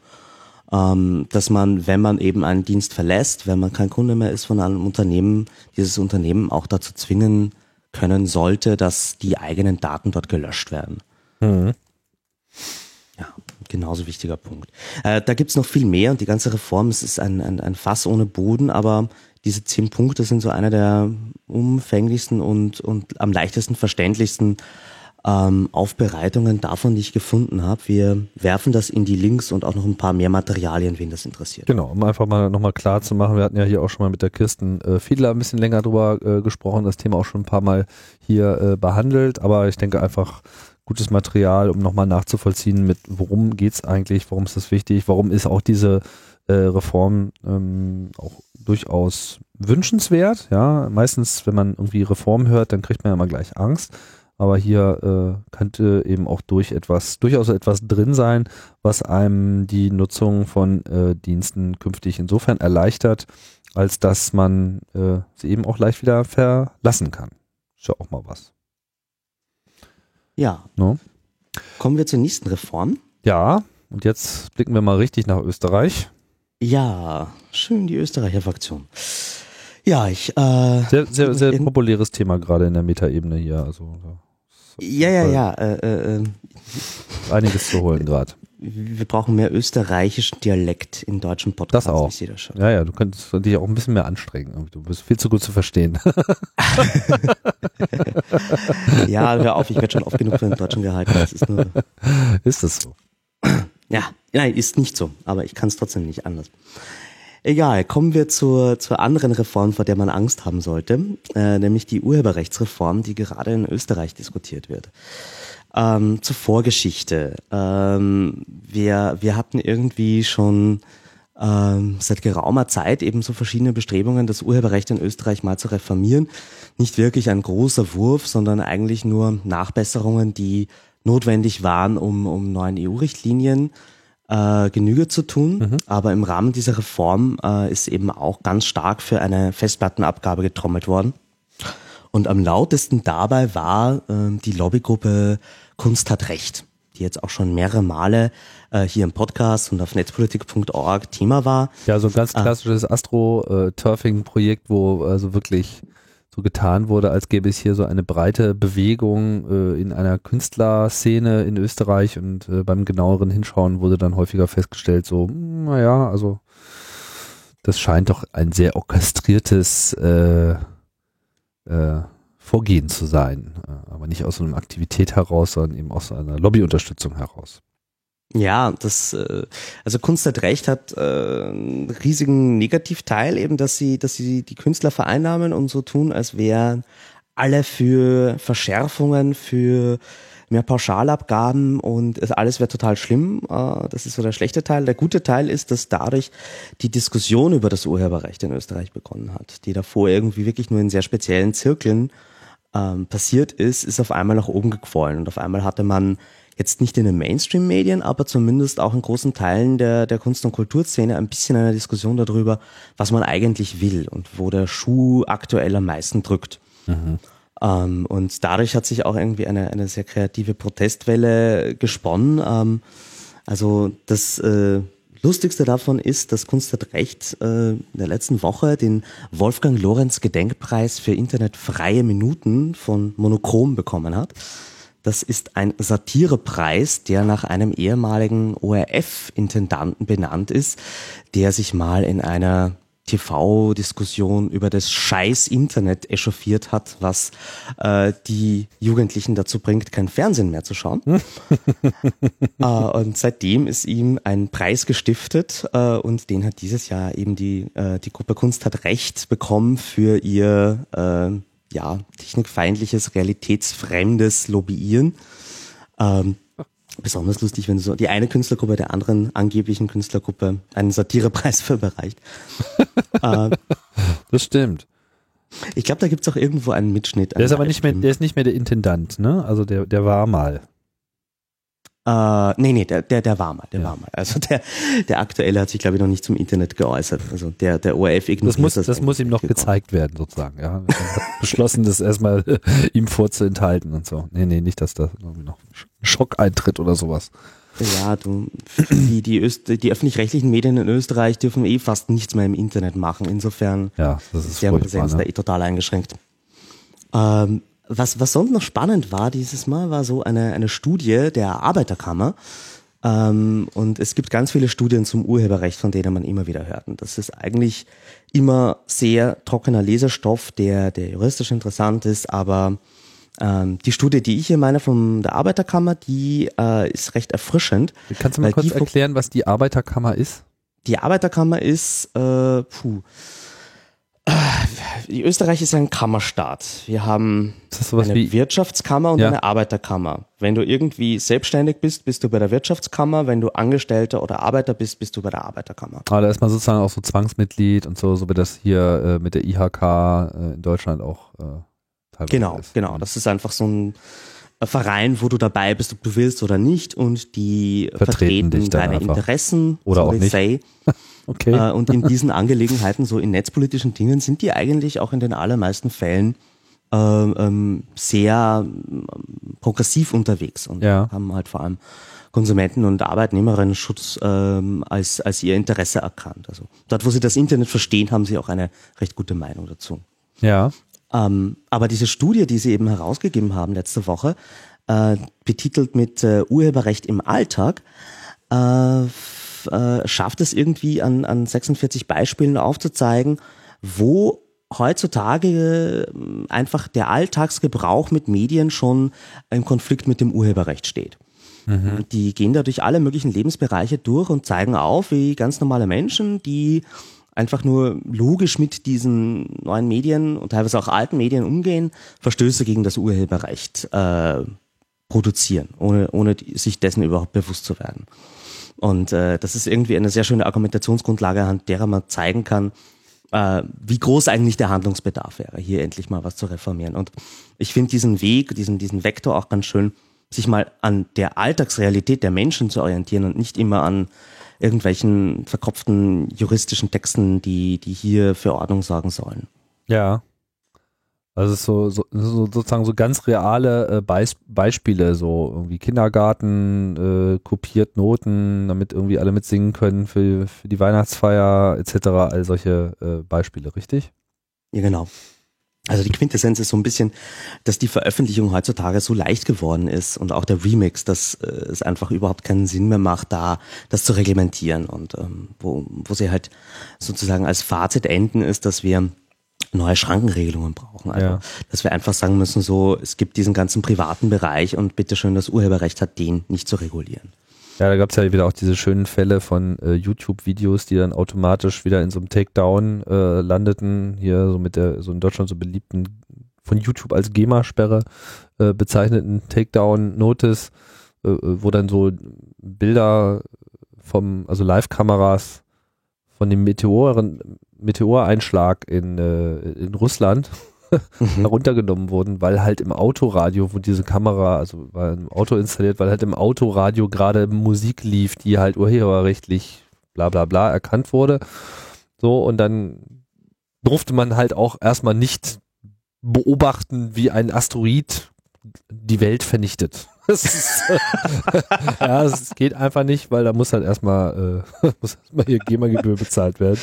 S2: ähm, dass man, wenn man eben einen Dienst verlässt, wenn man kein Kunde mehr ist von einem Unternehmen, dieses Unternehmen auch dazu zwingen können sollte, dass die eigenen Daten dort gelöscht werden. Mhm. Ja, genauso wichtiger Punkt. Äh, da gibt's noch viel mehr und die ganze Reform, es ist ein, ein, ein Fass ohne Boden, aber diese zehn Punkte sind so einer der umfänglichsten und, und am leichtesten verständlichsten ähm, Aufbereitungen davon, die ich gefunden habe. Wir werfen das in die Links und auch noch ein paar mehr Materialien, wen das interessiert.
S1: Genau, um einfach mal nochmal klar zu machen, wir hatten ja hier auch schon mal mit der Kirsten äh, Fiedler ein bisschen länger drüber äh, gesprochen, das Thema auch schon ein paar Mal hier äh, behandelt, aber ich denke einfach gutes Material, um nochmal nachzuvollziehen, mit worum geht's eigentlich, warum ist das wichtig, warum ist auch diese äh, Reform ähm, auch durchaus wünschenswert. Ja, meistens, wenn man irgendwie Reform hört, dann kriegt man ja immer gleich Angst. Aber hier äh, könnte eben auch durch etwas, durchaus etwas drin sein, was einem die Nutzung von äh, Diensten künftig insofern erleichtert, als dass man äh, sie eben auch leicht wieder verlassen kann. Ist ja auch mal was.
S2: Ja. No? Kommen wir zur nächsten Reform.
S1: Ja, und jetzt blicken wir mal richtig nach Österreich.
S2: Ja, schön die Österreicher Fraktion. Ja, ich.
S1: Äh, sehr, sehr, sehr populäres Thema gerade in der Metaebene hier. Also,
S2: ja, ja, ja. Äh, äh, äh,
S1: einiges zu holen gerade.
S2: Wir brauchen mehr österreichischen Dialekt in deutschen Podcasts.
S1: Das auch. Ich sehe das schon. Ja, ja, du könntest dich auch ein bisschen mehr anstrengen. Du bist viel zu gut zu verstehen.
S2: ja, hör auf, ich werde schon oft genug für den Deutschen gehalten. Das ist, nur
S1: ist das so?
S2: Ja, nein, ist nicht so, aber ich kann es trotzdem nicht anders. Egal, kommen wir zur, zur anderen Reform, vor der man Angst haben sollte, äh, nämlich die Urheberrechtsreform, die gerade in Österreich diskutiert wird. Ähm, zur Vorgeschichte. Ähm, wir, wir hatten irgendwie schon ähm, seit geraumer Zeit eben so verschiedene Bestrebungen, das Urheberrecht in Österreich mal zu reformieren. Nicht wirklich ein großer Wurf, sondern eigentlich nur Nachbesserungen, die notwendig waren, um, um neuen EU-Richtlinien äh, Genüge zu tun. Mhm. Aber im Rahmen dieser Reform äh, ist eben auch ganz stark für eine Festplattenabgabe getrommelt worden. Und am lautesten dabei war äh, die Lobbygruppe Kunst hat Recht, die jetzt auch schon mehrere Male äh, hier im Podcast und auf netzpolitik.org Thema war.
S1: Ja, so ein ganz ah. klassisches Astro-Turfing-Projekt, wo also wirklich so getan wurde, als gäbe es hier so eine breite Bewegung äh, in einer Künstlerszene in Österreich und äh, beim genaueren Hinschauen wurde dann häufiger festgestellt, so, hm, naja, also das scheint doch ein sehr orchestriertes äh, äh, Vorgehen zu sein, äh, aber nicht aus so einer Aktivität heraus, sondern eben aus einer Lobbyunterstützung heraus.
S2: Ja, das, äh, also Kunst hat Recht hat äh, einen riesigen Negativteil eben, dass sie, dass sie die Künstler vereinnahmen und so tun, als wären alle für Verschärfungen, für mehr Pauschalabgaben und es, alles wäre total schlimm. Äh, das ist so der schlechte Teil. Der gute Teil ist, dass dadurch die Diskussion über das Urheberrecht in Österreich begonnen hat, die davor irgendwie wirklich nur in sehr speziellen Zirkeln ähm, passiert ist, ist auf einmal nach oben gequollen und auf einmal hatte man jetzt nicht in den Mainstream-Medien, aber zumindest auch in großen Teilen der, der Kunst- und Kulturszene ein bisschen eine Diskussion darüber, was man eigentlich will und wo der Schuh aktuell am meisten drückt. Mhm. Ähm, und dadurch hat sich auch irgendwie eine, eine sehr kreative Protestwelle gesponnen. Ähm, also das äh, Lustigste davon ist, dass Kunst hat Recht äh, in der letzten Woche den Wolfgang Lorenz Gedenkpreis für internetfreie Minuten von Monochrom bekommen hat. Das ist ein Satirepreis, der nach einem ehemaligen ORF-Intendanten benannt ist, der sich mal in einer TV-Diskussion über das scheiß Internet echauffiert hat, was äh, die Jugendlichen dazu bringt, kein Fernsehen mehr zu schauen. äh, und seitdem ist ihm ein Preis gestiftet äh, und den hat dieses Jahr eben die, äh, die Gruppe Kunst hat Recht bekommen für ihr äh, ja, technikfeindliches, realitätsfremdes Lobbyieren. Ähm, besonders lustig, wenn so die eine Künstlergruppe der anderen angeblichen Künstlergruppe einen Satirepreis für überreicht.
S1: äh, das stimmt.
S2: Ich glaube, da gibt es auch irgendwo einen Mitschnitt.
S1: Der ist aber nicht mehr, der ist nicht mehr der Intendant, ne? Also der, der war mal.
S2: Äh, nee, nee, der, der, der war mal, der ja. war mal. Also der, der aktuelle hat sich, glaube ich, noch nicht zum Internet geäußert. Also der, der ORF
S1: ignoriert das. Muss, das, das muss ihm noch gezeigt werden, sozusagen, ja. Beschlossen, das erstmal ihm vorzuenthalten und so. Nee, nee, nicht, dass da noch Schock eintritt oder sowas.
S2: Ja, du, die, die, Öst, die öffentlich-rechtlichen Medien in Österreich dürfen eh fast nichts mehr im Internet machen. Insofern
S1: ja, das ist
S2: deren Präsenz ne? da eh total eingeschränkt. Ähm, was, was sonst noch spannend war dieses Mal, war so eine, eine Studie der Arbeiterkammer. Ähm, und es gibt ganz viele Studien zum Urheberrecht, von denen man immer wieder hört. Und das ist eigentlich immer sehr trockener Leserstoff, der, der juristisch interessant ist, aber ähm, die Studie, die ich hier meine von der Arbeiterkammer, die äh, ist recht erfrischend.
S1: Kannst du mal kurz erklären, was die Arbeiterkammer ist?
S2: Die Arbeiterkammer ist, äh, puh, Österreich ist ein Kammerstaat. Wir haben eine wie? Wirtschaftskammer und ja. eine Arbeiterkammer. Wenn du irgendwie selbstständig bist, bist du bei der Wirtschaftskammer. Wenn du Angestellter oder Arbeiter bist, bist du bei der Arbeiterkammer.
S1: Aber da ist man sozusagen auch so Zwangsmitglied und so, so wie das hier äh, mit der IHK äh, in Deutschland auch äh,
S2: teilweise Genau, ist. genau. Das ist einfach so ein Verein, wo du dabei bist, ob du willst oder nicht, und die vertreten, vertreten deine einfach. Interessen,
S1: oder so auch nicht. Say.
S2: okay. Äh, und in diesen Angelegenheiten, so in netzpolitischen Dingen, sind die eigentlich auch in den allermeisten Fällen äh, ähm, sehr ähm, progressiv unterwegs und ja. haben halt vor allem Konsumenten- und Arbeitnehmerinnen-Schutz ähm, als, als ihr Interesse erkannt. Also dort, wo sie das Internet verstehen, haben sie auch eine recht gute Meinung dazu.
S1: Ja.
S2: Ähm, aber diese Studie, die sie eben herausgegeben haben letzte Woche, äh, betitelt mit äh, Urheberrecht im Alltag, äh, äh, schafft es irgendwie an, an 46 Beispielen aufzuzeigen, wo heutzutage einfach der Alltagsgebrauch mit Medien schon im Konflikt mit dem Urheberrecht steht. Mhm. Die gehen da durch alle möglichen Lebensbereiche durch und zeigen auf, wie ganz normale Menschen, die einfach nur logisch mit diesen neuen Medien und teilweise auch alten Medien umgehen, Verstöße gegen das Urheberrecht äh, produzieren, ohne, ohne sich dessen überhaupt bewusst zu werden. Und äh, das ist irgendwie eine sehr schöne Argumentationsgrundlage, an derer man zeigen kann, äh, wie groß eigentlich der Handlungsbedarf wäre, hier endlich mal was zu reformieren. Und ich finde diesen Weg, diesen, diesen Vektor auch ganz schön, sich mal an der Alltagsrealität der Menschen zu orientieren und nicht immer an irgendwelchen verkopften juristischen Texten, die, die hier für Ordnung sorgen sollen.
S1: Ja. Also so, so, so sozusagen so ganz reale äh, Beis Beispiele, so irgendwie Kindergarten, äh, kopiert Noten, damit irgendwie alle mitsingen können für, für die Weihnachtsfeier etc. All solche äh, Beispiele, richtig?
S2: Ja, genau. Also die Quintessenz ist so ein bisschen, dass die Veröffentlichung heutzutage so leicht geworden ist und auch der Remix, dass äh, es einfach überhaupt keinen Sinn mehr macht, da das zu reglementieren und ähm, wo, wo sie halt sozusagen als Fazit enden ist, dass wir neue Schrankenregelungen brauchen. Also, ja. dass wir einfach sagen müssen, so, es gibt diesen ganzen privaten Bereich und bitteschön, das Urheberrecht hat den nicht zu regulieren.
S1: Ja, da gab es ja wieder auch diese schönen Fälle von äh, YouTube-Videos, die dann automatisch wieder in so einem Takedown äh, landeten. Hier so mit der so in Deutschland so beliebten von YouTube als GEMA-Sperre äh, bezeichneten Takedown-Notice, äh, äh, wo dann so Bilder vom, also Live-Kameras von dem Meteoren, Meteoreinschlag in, äh, in Russland mhm. heruntergenommen wurden, weil halt im Autoradio, wo diese Kamera, also war im Auto installiert, weil halt im Autoradio gerade Musik lief, die halt urheberrechtlich bla bla bla erkannt wurde. So, und dann durfte man halt auch erstmal nicht beobachten, wie ein Asteroid die Welt vernichtet. Ist, ja, es geht einfach nicht, weil da muss halt erstmal, äh, muss erstmal hier GEMA-Gebühr bezahlt werden.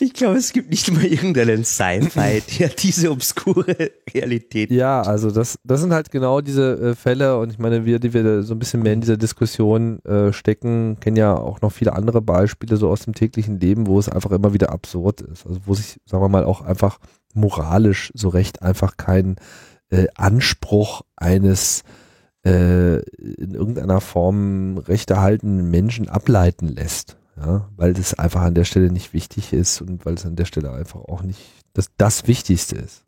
S2: Ich glaube, es gibt nicht mal irgendeinen Sci-Fi, der diese obskure Realität.
S1: Ja, also das, das sind halt genau diese äh, Fälle und ich meine, wir, die wir so ein bisschen mehr in dieser Diskussion äh, stecken, kennen ja auch noch viele andere Beispiele so aus dem täglichen Leben, wo es einfach immer wieder absurd ist. Also wo sich, sagen wir mal, auch einfach moralisch so recht einfach kein äh, Anspruch eines äh, in irgendeiner Form rechterhaltenden Menschen ableiten lässt. Ja, weil das einfach an der Stelle nicht wichtig ist und weil es an der Stelle einfach auch nicht das, das Wichtigste ist.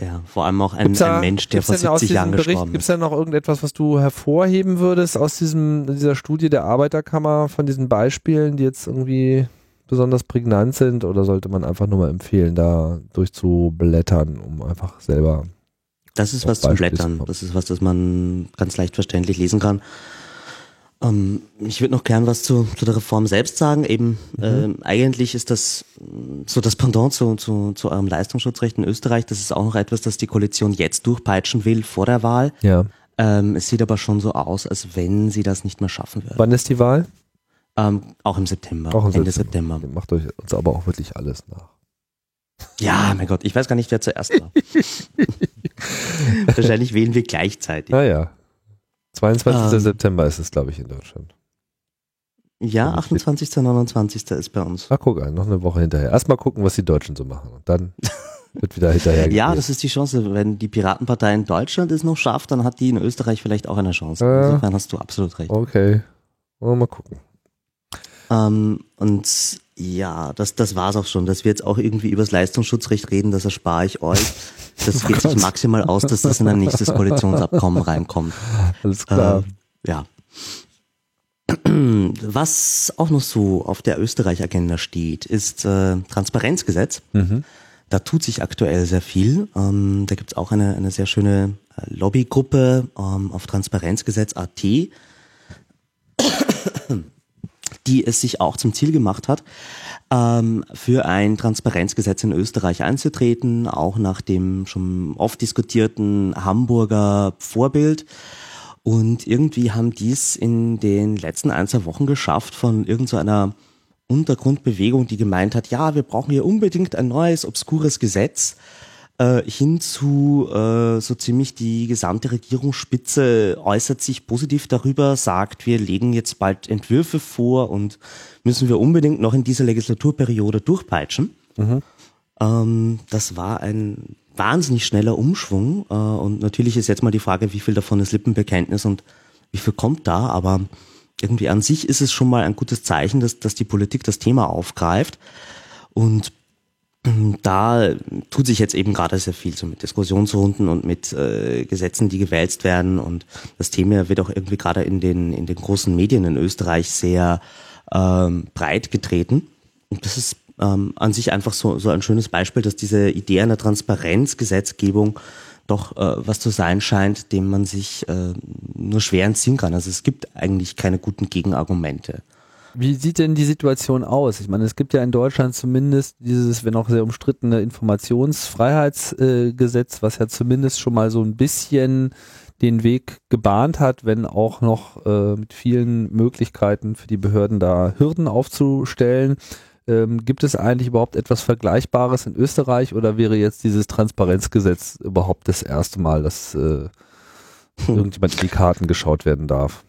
S2: Ja, vor allem auch ein, da, ein Mensch, der vor 70 Jahren Bericht, gestorben ist.
S1: Gibt es da noch irgendetwas, was du hervorheben würdest aus diesem, dieser Studie der Arbeiterkammer von diesen Beispielen, die jetzt irgendwie besonders prägnant sind oder sollte man einfach nur mal empfehlen, da durchzublättern, um einfach selber
S2: das ist was zum Blättern. Das ist was, das man ganz leicht verständlich lesen kann. Ähm, ich würde noch gern was zu, zu der Reform selbst sagen. Eben mhm. äh, eigentlich ist das so das Pendant zu, zu, zu eurem Leistungsschutzrecht in Österreich. Das ist auch noch etwas, das die Koalition jetzt durchpeitschen will vor der Wahl.
S1: Ja.
S2: Ähm, es sieht aber schon so aus, als wenn sie das nicht mehr schaffen würden.
S1: Wann ist die Wahl?
S2: Ähm, auch im September.
S1: Auch im Ende September. September. Macht euch uns aber auch wirklich alles nach.
S2: Ja, mein Gott, ich weiß gar nicht, wer zuerst war. Wahrscheinlich wählen wir gleichzeitig.
S1: Naja. 22. Ähm, September ist es, glaube ich, in Deutschland.
S2: Ja, 28. 29. ist bei uns.
S1: Ach, guck an, noch eine Woche hinterher. Erstmal gucken, was die Deutschen so machen. Und dann wird wieder hinterher
S2: Ja, das ist die Chance. Wenn die Piratenpartei in Deutschland es noch schafft, dann hat die in Österreich vielleicht auch eine Chance.
S1: Äh,
S2: Insofern hast du absolut recht.
S1: Okay. Mal gucken.
S2: Ähm, und ja, das, das war's auch schon. Dass wir jetzt auch irgendwie übers Leistungsschutzrecht reden, das erspare ich euch. Das oh geht sich maximal aus, dass das in ein nächstes Koalitionsabkommen reinkommt.
S1: Alles klar.
S2: Äh, ja. Was auch noch so auf der Österreich-Agenda steht, ist äh, Transparenzgesetz. Mhm. Da tut sich aktuell sehr viel. Ähm, da gibt's auch eine, eine sehr schöne äh, Lobbygruppe ähm, auf Transparenzgesetz.at die es sich auch zum Ziel gemacht hat, ähm, für ein Transparenzgesetz in Österreich einzutreten, auch nach dem schon oft diskutierten Hamburger Vorbild. Und irgendwie haben dies in den letzten ein, zwei Wochen geschafft von irgendeiner so Untergrundbewegung, die gemeint hat, ja, wir brauchen hier unbedingt ein neues, obskures Gesetz, äh, hin zu äh, so ziemlich die gesamte Regierungsspitze äußert sich positiv darüber, sagt, wir legen jetzt bald Entwürfe vor und müssen wir unbedingt noch in dieser Legislaturperiode durchpeitschen. Mhm. Ähm, das war ein wahnsinnig schneller Umschwung äh, und natürlich ist jetzt mal die Frage, wie viel davon ist Lippenbekenntnis und wie viel kommt da, aber irgendwie an sich ist es schon mal ein gutes Zeichen, dass, dass die Politik das Thema aufgreift. Und da tut sich jetzt eben gerade sehr viel so mit Diskussionsrunden und mit äh, Gesetzen, die gewälzt werden. Und das Thema wird auch irgendwie gerade in den, in den großen Medien in Österreich sehr ähm, breit getreten. Und das ist ähm, an sich einfach so, so ein schönes Beispiel, dass diese Idee einer Transparenzgesetzgebung doch äh, was zu sein scheint, dem man sich äh, nur schwer entziehen kann. Also es gibt eigentlich keine guten Gegenargumente.
S1: Wie sieht denn die Situation aus? Ich meine, es gibt ja in Deutschland zumindest dieses, wenn auch sehr umstrittene Informationsfreiheitsgesetz, äh, was ja zumindest schon mal so ein bisschen den Weg gebahnt hat, wenn auch noch äh, mit vielen Möglichkeiten für die Behörden da Hürden aufzustellen. Ähm, gibt es eigentlich überhaupt etwas Vergleichbares in Österreich oder wäre jetzt dieses Transparenzgesetz überhaupt das erste Mal, dass äh, irgendjemand in die Karten geschaut werden darf?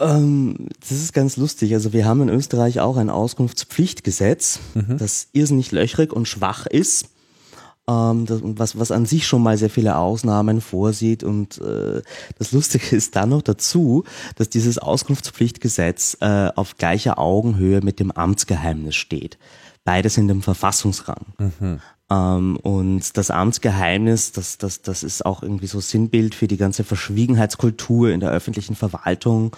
S2: Ähm, das ist ganz lustig. Also wir haben in Österreich auch ein Auskunftspflichtgesetz, mhm. das irrsinnig löchrig und schwach ist ähm, das, was, was an sich schon mal sehr viele Ausnahmen vorsieht. Und äh, das Lustige ist dann noch dazu, dass dieses Auskunftspflichtgesetz äh, auf gleicher Augenhöhe mit dem Amtsgeheimnis steht. Beides in dem Verfassungsrang. Mhm. Ähm, und das Amtsgeheimnis, das, das, das ist auch irgendwie so Sinnbild für die ganze Verschwiegenheitskultur in der öffentlichen Verwaltung,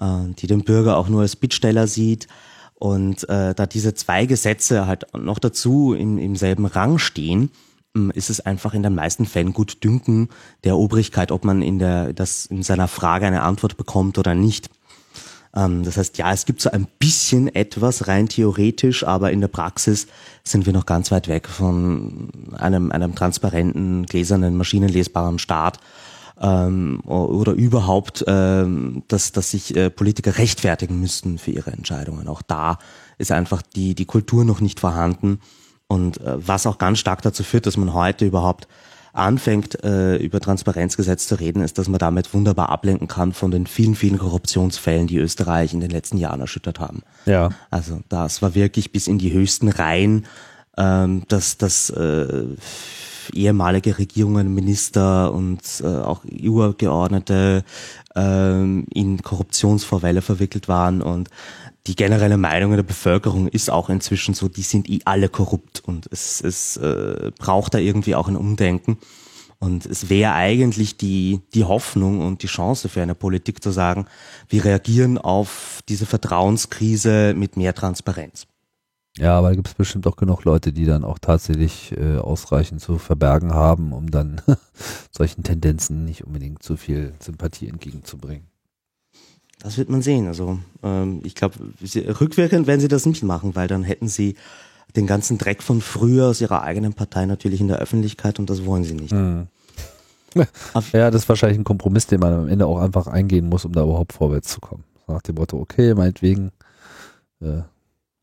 S2: die den Bürger auch nur als Bittsteller sieht. Und äh, da diese zwei Gesetze halt noch dazu im, im selben Rang stehen, ähm, ist es einfach in den meisten Fällen gut dünken der Obrigkeit, ob man in der, das in seiner Frage eine Antwort bekommt oder nicht. Ähm, das heißt, ja, es gibt so ein bisschen etwas rein theoretisch, aber in der Praxis sind wir noch ganz weit weg von einem, einem transparenten, gläsernen, maschinenlesbaren Staat ähm, oder überhaupt, ähm, dass, dass sich äh, Politiker rechtfertigen müssten für ihre Entscheidungen. Auch da ist einfach die, die Kultur noch nicht vorhanden. Und äh, was auch ganz stark dazu führt, dass man heute überhaupt anfängt, äh, über Transparenzgesetz zu reden, ist, dass man damit wunderbar ablenken kann von den vielen, vielen Korruptionsfällen, die Österreich in den letzten Jahren erschüttert haben.
S1: Ja.
S2: Also das war wirklich bis in die höchsten Reihen, ähm, dass das äh, ehemalige Regierungen, Minister und äh, auch EU-Abgeordnete ähm, in Korruptionsvorwälle verwickelt waren und die generelle Meinung der Bevölkerung ist auch inzwischen so, die sind eh alle korrupt und es, es äh, braucht da irgendwie auch ein Umdenken. Und es wäre eigentlich die, die Hoffnung und die Chance für eine Politik zu sagen, wir reagieren auf diese Vertrauenskrise mit mehr Transparenz.
S1: Ja, aber da gibt es bestimmt auch genug Leute, die dann auch tatsächlich äh, ausreichend zu verbergen haben, um dann solchen Tendenzen nicht unbedingt zu viel Sympathie entgegenzubringen.
S2: Das wird man sehen. Also ähm, ich glaube, rückwirkend werden sie das nicht machen, weil dann hätten sie den ganzen Dreck von früher aus ihrer eigenen Partei natürlich in der Öffentlichkeit und das wollen sie nicht. Mhm.
S1: Ja, das ist wahrscheinlich ein Kompromiss, den man am Ende auch einfach eingehen muss, um da überhaupt vorwärts zu kommen. Nach dem Motto, okay, meinetwegen, äh,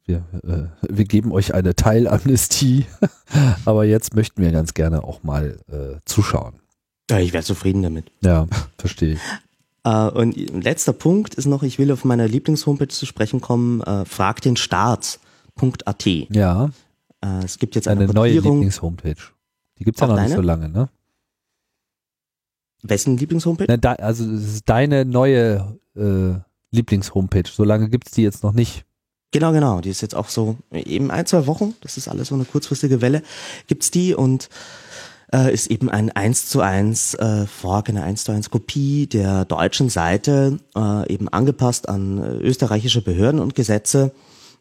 S1: wir, äh, wir geben euch eine Teilamnestie, aber jetzt möchten wir ganz gerne auch mal äh, zuschauen.
S2: Ja, ich wäre zufrieden damit.
S1: Ja, verstehe ich.
S2: Uh, und letzter Punkt ist noch, ich will auf meiner Lieblingshomepage zu sprechen kommen, uh, frag den Staat.at.
S1: Ja.
S2: Uh, es gibt jetzt eine,
S1: eine neue Lieblingshomepage. Die gibt's ja noch deine? nicht so lange, ne?
S2: Wessen Lieblingshomepage?
S1: Ne, da, also es ist deine neue äh, Lieblingshomepage. So lange gibt's die jetzt noch nicht.
S2: Genau, genau. Die ist jetzt auch so eben ein, zwei Wochen. Das ist alles so eine kurzfristige Welle. Gibt's die und äh, ist eben ein 1 zu 1 äh, Fork, eine 1 zu 1 Kopie der deutschen Seite, äh, eben angepasst an äh, österreichische Behörden und Gesetze.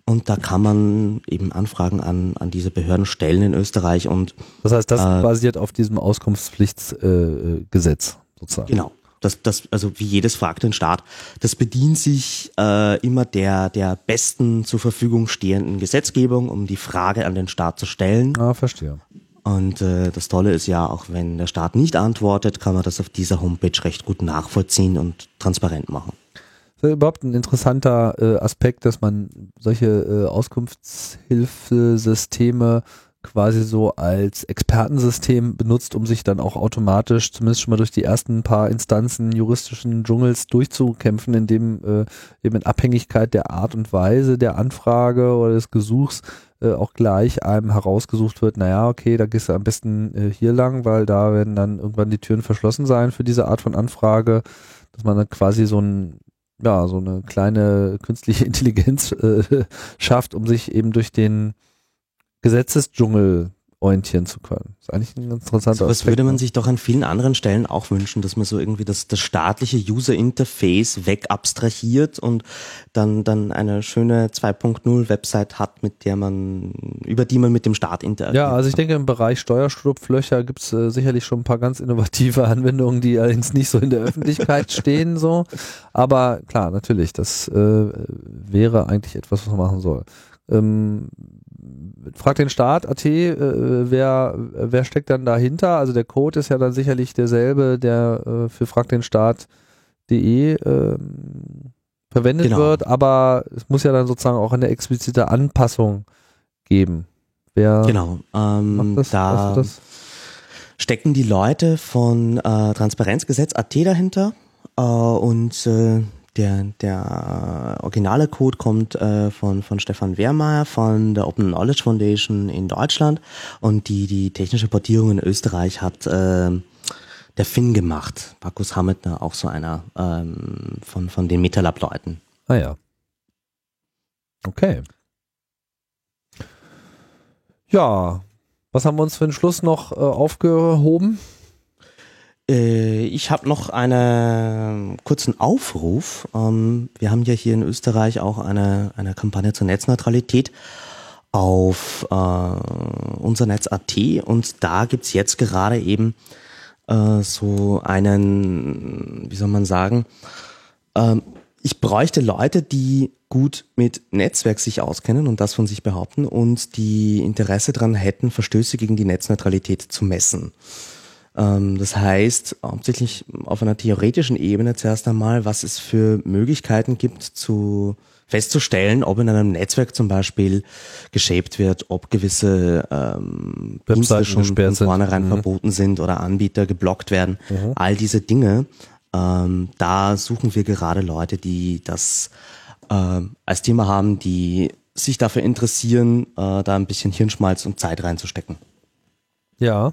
S2: Und da kann man eben Anfragen an, an diese Behörden stellen in Österreich und
S1: Das heißt, das äh, basiert auf diesem Auskunftspflichtgesetz äh, sozusagen.
S2: Genau. Das, das, also wie jedes fragt den Staat, das bedient sich äh, immer der, der besten zur Verfügung stehenden Gesetzgebung, um die Frage an den Staat zu stellen.
S1: Ah, verstehe.
S2: Und äh, das Tolle ist ja, auch wenn der Staat nicht antwortet, kann man das auf dieser Homepage recht gut nachvollziehen und transparent machen.
S1: Das ist überhaupt ein interessanter äh, Aspekt, dass man solche äh, Auskunftshilfesysteme quasi so als Expertensystem benutzt, um sich dann auch automatisch, zumindest schon mal durch die ersten paar Instanzen juristischen Dschungels durchzukämpfen, indem äh, eben in Abhängigkeit der Art und Weise der Anfrage oder des Gesuchs äh, auch gleich einem herausgesucht wird, naja, okay, da gehst du am besten äh, hier lang, weil da werden dann irgendwann die Türen verschlossen sein für diese Art von Anfrage. dass man dann quasi so ein ja, so eine kleine künstliche Intelligenz äh, schafft, um sich eben durch den Gesetzesdschungel orientieren zu können. Das ist eigentlich ein ganz interessanter
S2: so was
S1: Aspekt,
S2: würde man
S1: ne?
S2: sich doch an vielen anderen Stellen auch wünschen, dass man so irgendwie das, das staatliche User Interface weg abstrahiert und dann, dann eine schöne 2.0 Website hat, mit der man, über die man mit dem Staat interagiert.
S1: Ja, also ich denke, im Bereich Steuerschlupflöcher gibt es äh, sicherlich schon ein paar ganz innovative Anwendungen, die allerdings nicht so in der Öffentlichkeit stehen. so. Aber klar, natürlich, das äh, wäre eigentlich etwas, was man machen soll. Ähm, frag den Staat, AT, äh, wer, wer steckt dann dahinter? Also der Code ist ja dann sicherlich derselbe, der äh, für frag den Staat.de äh, verwendet
S2: Genau.
S1: wird, aber es muss ja dann sozusagen auch eine explizite Anpassung geben. Wer
S2: Genau. Ähm,
S1: macht das?
S2: da
S1: das?
S2: stecken die Leute von äh, Transparenzgesetz.at dahinter äh, und äh, der, der originale Code kommt äh, von, von Stefan Wehrmeier von der Open Knowledge Foundation in Deutschland und die, die technische Portierung in Österreich hat äh, der Finn gemacht. Markus Hammetner, auch so einer ähm, von, von den MetaLab-Leuten.
S1: Ah ja. Okay. Ja, was haben wir uns für den Schluss noch äh, aufgehoben?
S2: Äh, Ich habe noch einen kurzen Aufruf. Ähm, Wir haben ja hier in Österreich auch eine, eine Kampagne zur Netzneutralität auf äh, unser Netz.at und da gibt's jetzt gerade eben äh, so einen, wie soll man sagen, ähm, ich bräuchte Leute, die gut mit Netzwerk sich auskennen und das von sich behaupten und die Interesse daran hätten, Verstöße gegen die Netzneutralität zu messen. Ähm, das heißt, hauptsächlich auf einer theoretischen Ebene zuerst einmal, was es für Möglichkeiten gibt, zu festzustellen, ob in einem Netzwerk zum Beispiel geshaped wird, ob gewisse ähm, Dienste schon von vornherein
S1: Mhm.
S2: verboten sind oder Anbieter geblockt werden. All diese Dinge, ähm, da suchen wir gerade Leute, die das ähm, als Thema haben, die sich dafür interessieren, äh, da ein bisschen Hirnschmalz und Zeit reinzustecken.
S1: Ja,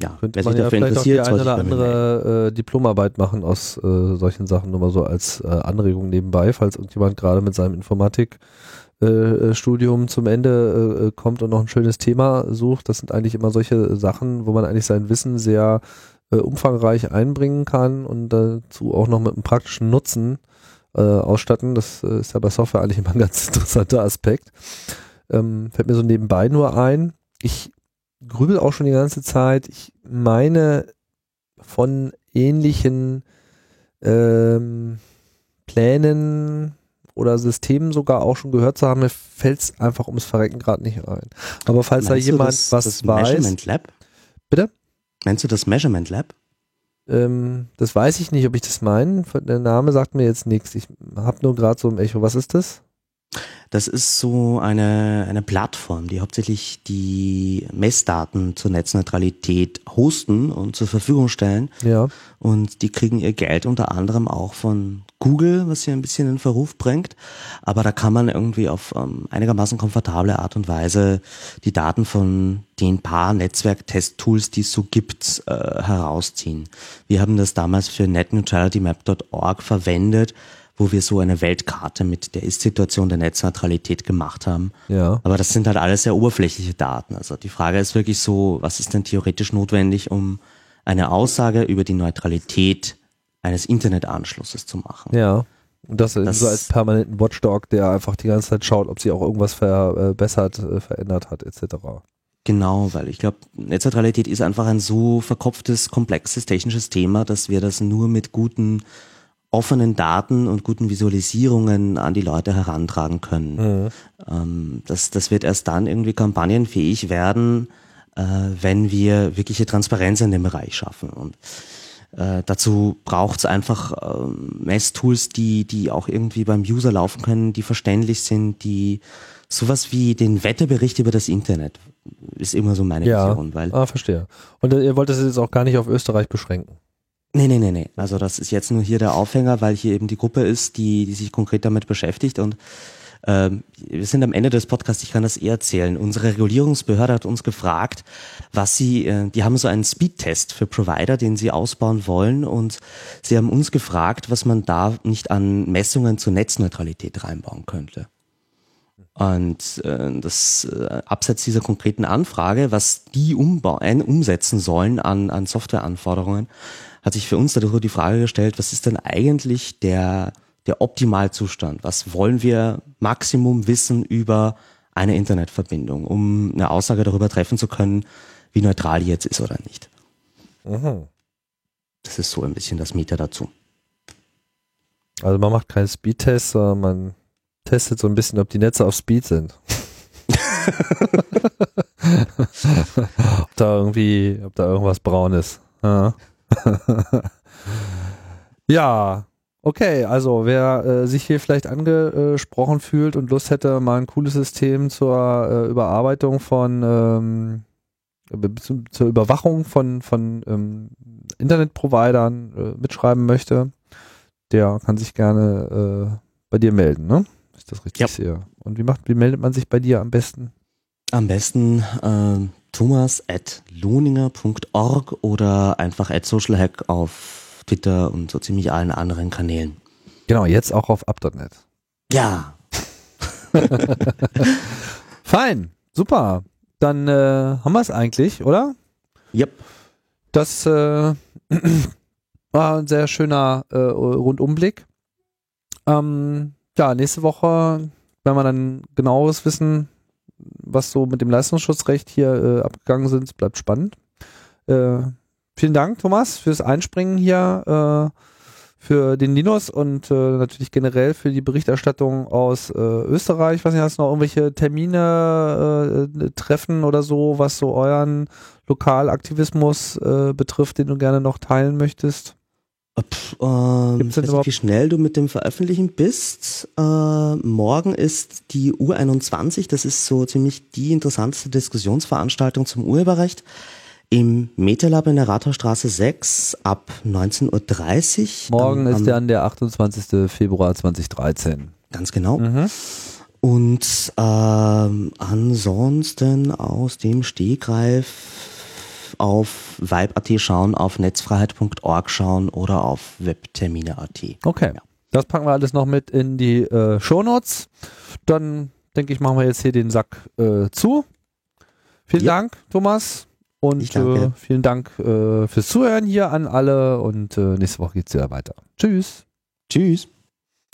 S2: Ja,
S1: könnte man ja vielleicht auch die eine oder andere äh, Diplomarbeit machen aus äh, solchen Sachen, nur mal so als äh, Anregung nebenbei, falls irgendjemand gerade mit seinem Informatik äh, Studium zum Ende äh, kommt und noch ein schönes Thema sucht. Das sind eigentlich immer solche Sachen, wo man eigentlich sein Wissen sehr äh, umfangreich einbringen kann und dazu auch noch mit einem praktischen Nutzen äh, ausstatten. Das äh, ist ja bei Software eigentlich immer ein ganz interessanter Aspekt. Ähm, fällt mir so nebenbei nur ein. Ich grübel auch schon die ganze Zeit. Ich meine von ähnlichen ähm, Plänen oder Systemen sogar auch schon gehört zu haben. Mir fällt es einfach ums Verrecken gerade nicht ein. Aber falls da
S2: Meinst du
S1: jemand
S2: das,
S1: was
S2: das
S1: weiß,
S2: Measurement Lab?
S1: Bitte?
S2: Meinst du das Measurement Lab?
S1: ähm, das weiß ich nicht, ob ich das meine. Der Name sagt mir jetzt nichts. Ich habe nur gerade so im Echo. Was ist das?
S2: Das ist so eine, eine Plattform, die hauptsächlich die Messdaten zur Netzneutralität hosten und zur Verfügung stellen.
S1: Ja.
S2: Und die kriegen ihr Geld unter anderem auch von Google, was sie ein bisschen in Verruf bringt. Aber da kann man irgendwie auf ähm, einigermaßen komfortable Art und Weise die Daten von den paar Netzwerktest-Tools, die es so gibt, äh, herausziehen. Wir haben das damals für netneutralitymap.org verwendet, wo wir so eine Weltkarte mit der Ist-Situation der Netzneutralität gemacht haben.
S1: Ja.
S2: Aber das sind halt alles sehr oberflächliche Daten. Also die Frage ist wirklich so, was ist denn theoretisch notwendig, um eine Aussage über die Neutralität eines Internetanschlusses zu machen?
S1: Ja. Und das,
S2: Das-
S1: so als permanenten Watchdog, der einfach die ganze Zeit schaut, ob sie auch irgendwas verbessert, äh, verändert hat, etc.
S2: Genau, weil ich glaube, Netzneutralität ist einfach ein so verkopftes, komplexes technisches Thema, dass wir das nur mit guten offenen Daten und guten Visualisierungen an die Leute herantragen können. Ähm, das, das wird erst dann irgendwie kampagnenfähig werden, äh, wenn wir wirkliche Transparenz in dem Bereich schaffen. Und äh, dazu braucht es einfach ähm, Messtools, die, die auch irgendwie beim User laufen können, die verständlich sind, die sowas wie den Wetterbericht über das Internet ist immer so meine
S1: Ja.
S2: Vision, weil
S1: Ah, verstehe. Und äh, ihr wollt das jetzt auch gar nicht auf Österreich beschränken.
S2: Nee, nee, nee, nee. Also das ist jetzt nur hier der Aufhänger, weil hier eben die Gruppe ist, die, die sich konkret damit beschäftigt und Ähm, wir sind am Ende des Podcasts, ich kann das eher erzählen. Unsere Regulierungsbehörde hat uns gefragt, was sie, äh, die haben so einen Speedtest für Provider, den sie ausbauen wollen und sie haben uns gefragt, was man da nicht an Messungen zur Netzneutralität reinbauen könnte. Und äh, das äh, abseits dieser konkreten Anfrage, was die umbauen, umsetzen sollen an, an Softwareanforderungen, hat sich für uns darüber die Frage gestellt, was ist denn eigentlich der, der Optimalzustand? Was wollen wir Maximum wissen über eine Internetverbindung, um eine Aussage darüber treffen zu können, wie neutral die jetzt ist oder nicht? Mhm. Das ist so ein bisschen das Mieter dazu.
S1: Also man macht keinen Speedtest, sondern man testet so ein bisschen, ob die Netze auf Speed sind. ob da irgendwie, ob da irgendwas braun ist. Ja, ja okay, also wer äh, sich hier vielleicht angesprochen fühlt und Lust hätte, mal ein cooles System zur äh, Überarbeitung von ähm, zur Überwachung von, von ähm, Internetprovidern äh, mitschreiben möchte, der kann sich gerne äh, bei dir melden, ne? Ist das richtig ja. sehe. Und wie macht, wie meldet man sich bei dir am besten?
S2: Am besten äh, thomas at lohninger.org oder einfach at socialhack auf Twitter und so ziemlich allen anderen Kanälen.
S1: Genau, jetzt auch auf up.net.
S2: Ja.
S1: Fein, super. Dann äh, haben wir es eigentlich, oder?
S2: Yep.
S1: Das äh, war ein sehr schöner äh, Rundumblick. Ähm, ja, nächste Woche, wenn wir dann genaueres wissen, was so mit dem Leistungsschutzrecht hier äh, abgegangen sind, bleibt spannend. Äh, vielen Dank, Thomas, fürs Einspringen hier, äh, für den Linus und äh, natürlich generell für die Berichterstattung aus äh, Österreich. Ich weiß hast du noch irgendwelche Termine, äh, Treffen oder so, was so euren Lokalaktivismus betrifft, den du gerne noch teilen möchtest?
S2: Pff, ähm, ich weiß nicht, wie schnell du mit dem Veröffentlichen bist. Äh, morgen ist die U21, das ist so ziemlich die interessanteste Diskussionsveranstaltung zum Urheberrecht im Metalab in der Rathausstraße 6 ab 19.30
S1: Uhr. Morgen am, ist dann der 28. Februar 2013.
S2: Ganz genau. Mhm. Und ähm, ansonsten aus dem Stegreif auf vibe.at schauen, auf netzfreiheit.org schauen oder auf webtermine.at.
S1: Okay. Ja. Das packen wir alles noch mit in die äh, Shownotes. Dann denke ich, machen wir jetzt hier den Sack äh, zu. Vielen ja. Dank, Thomas. Und äh, vielen Dank äh, fürs Zuhören hier an alle. Und äh, nächste Woche geht es wieder weiter. Tschüss.
S2: Tschüss.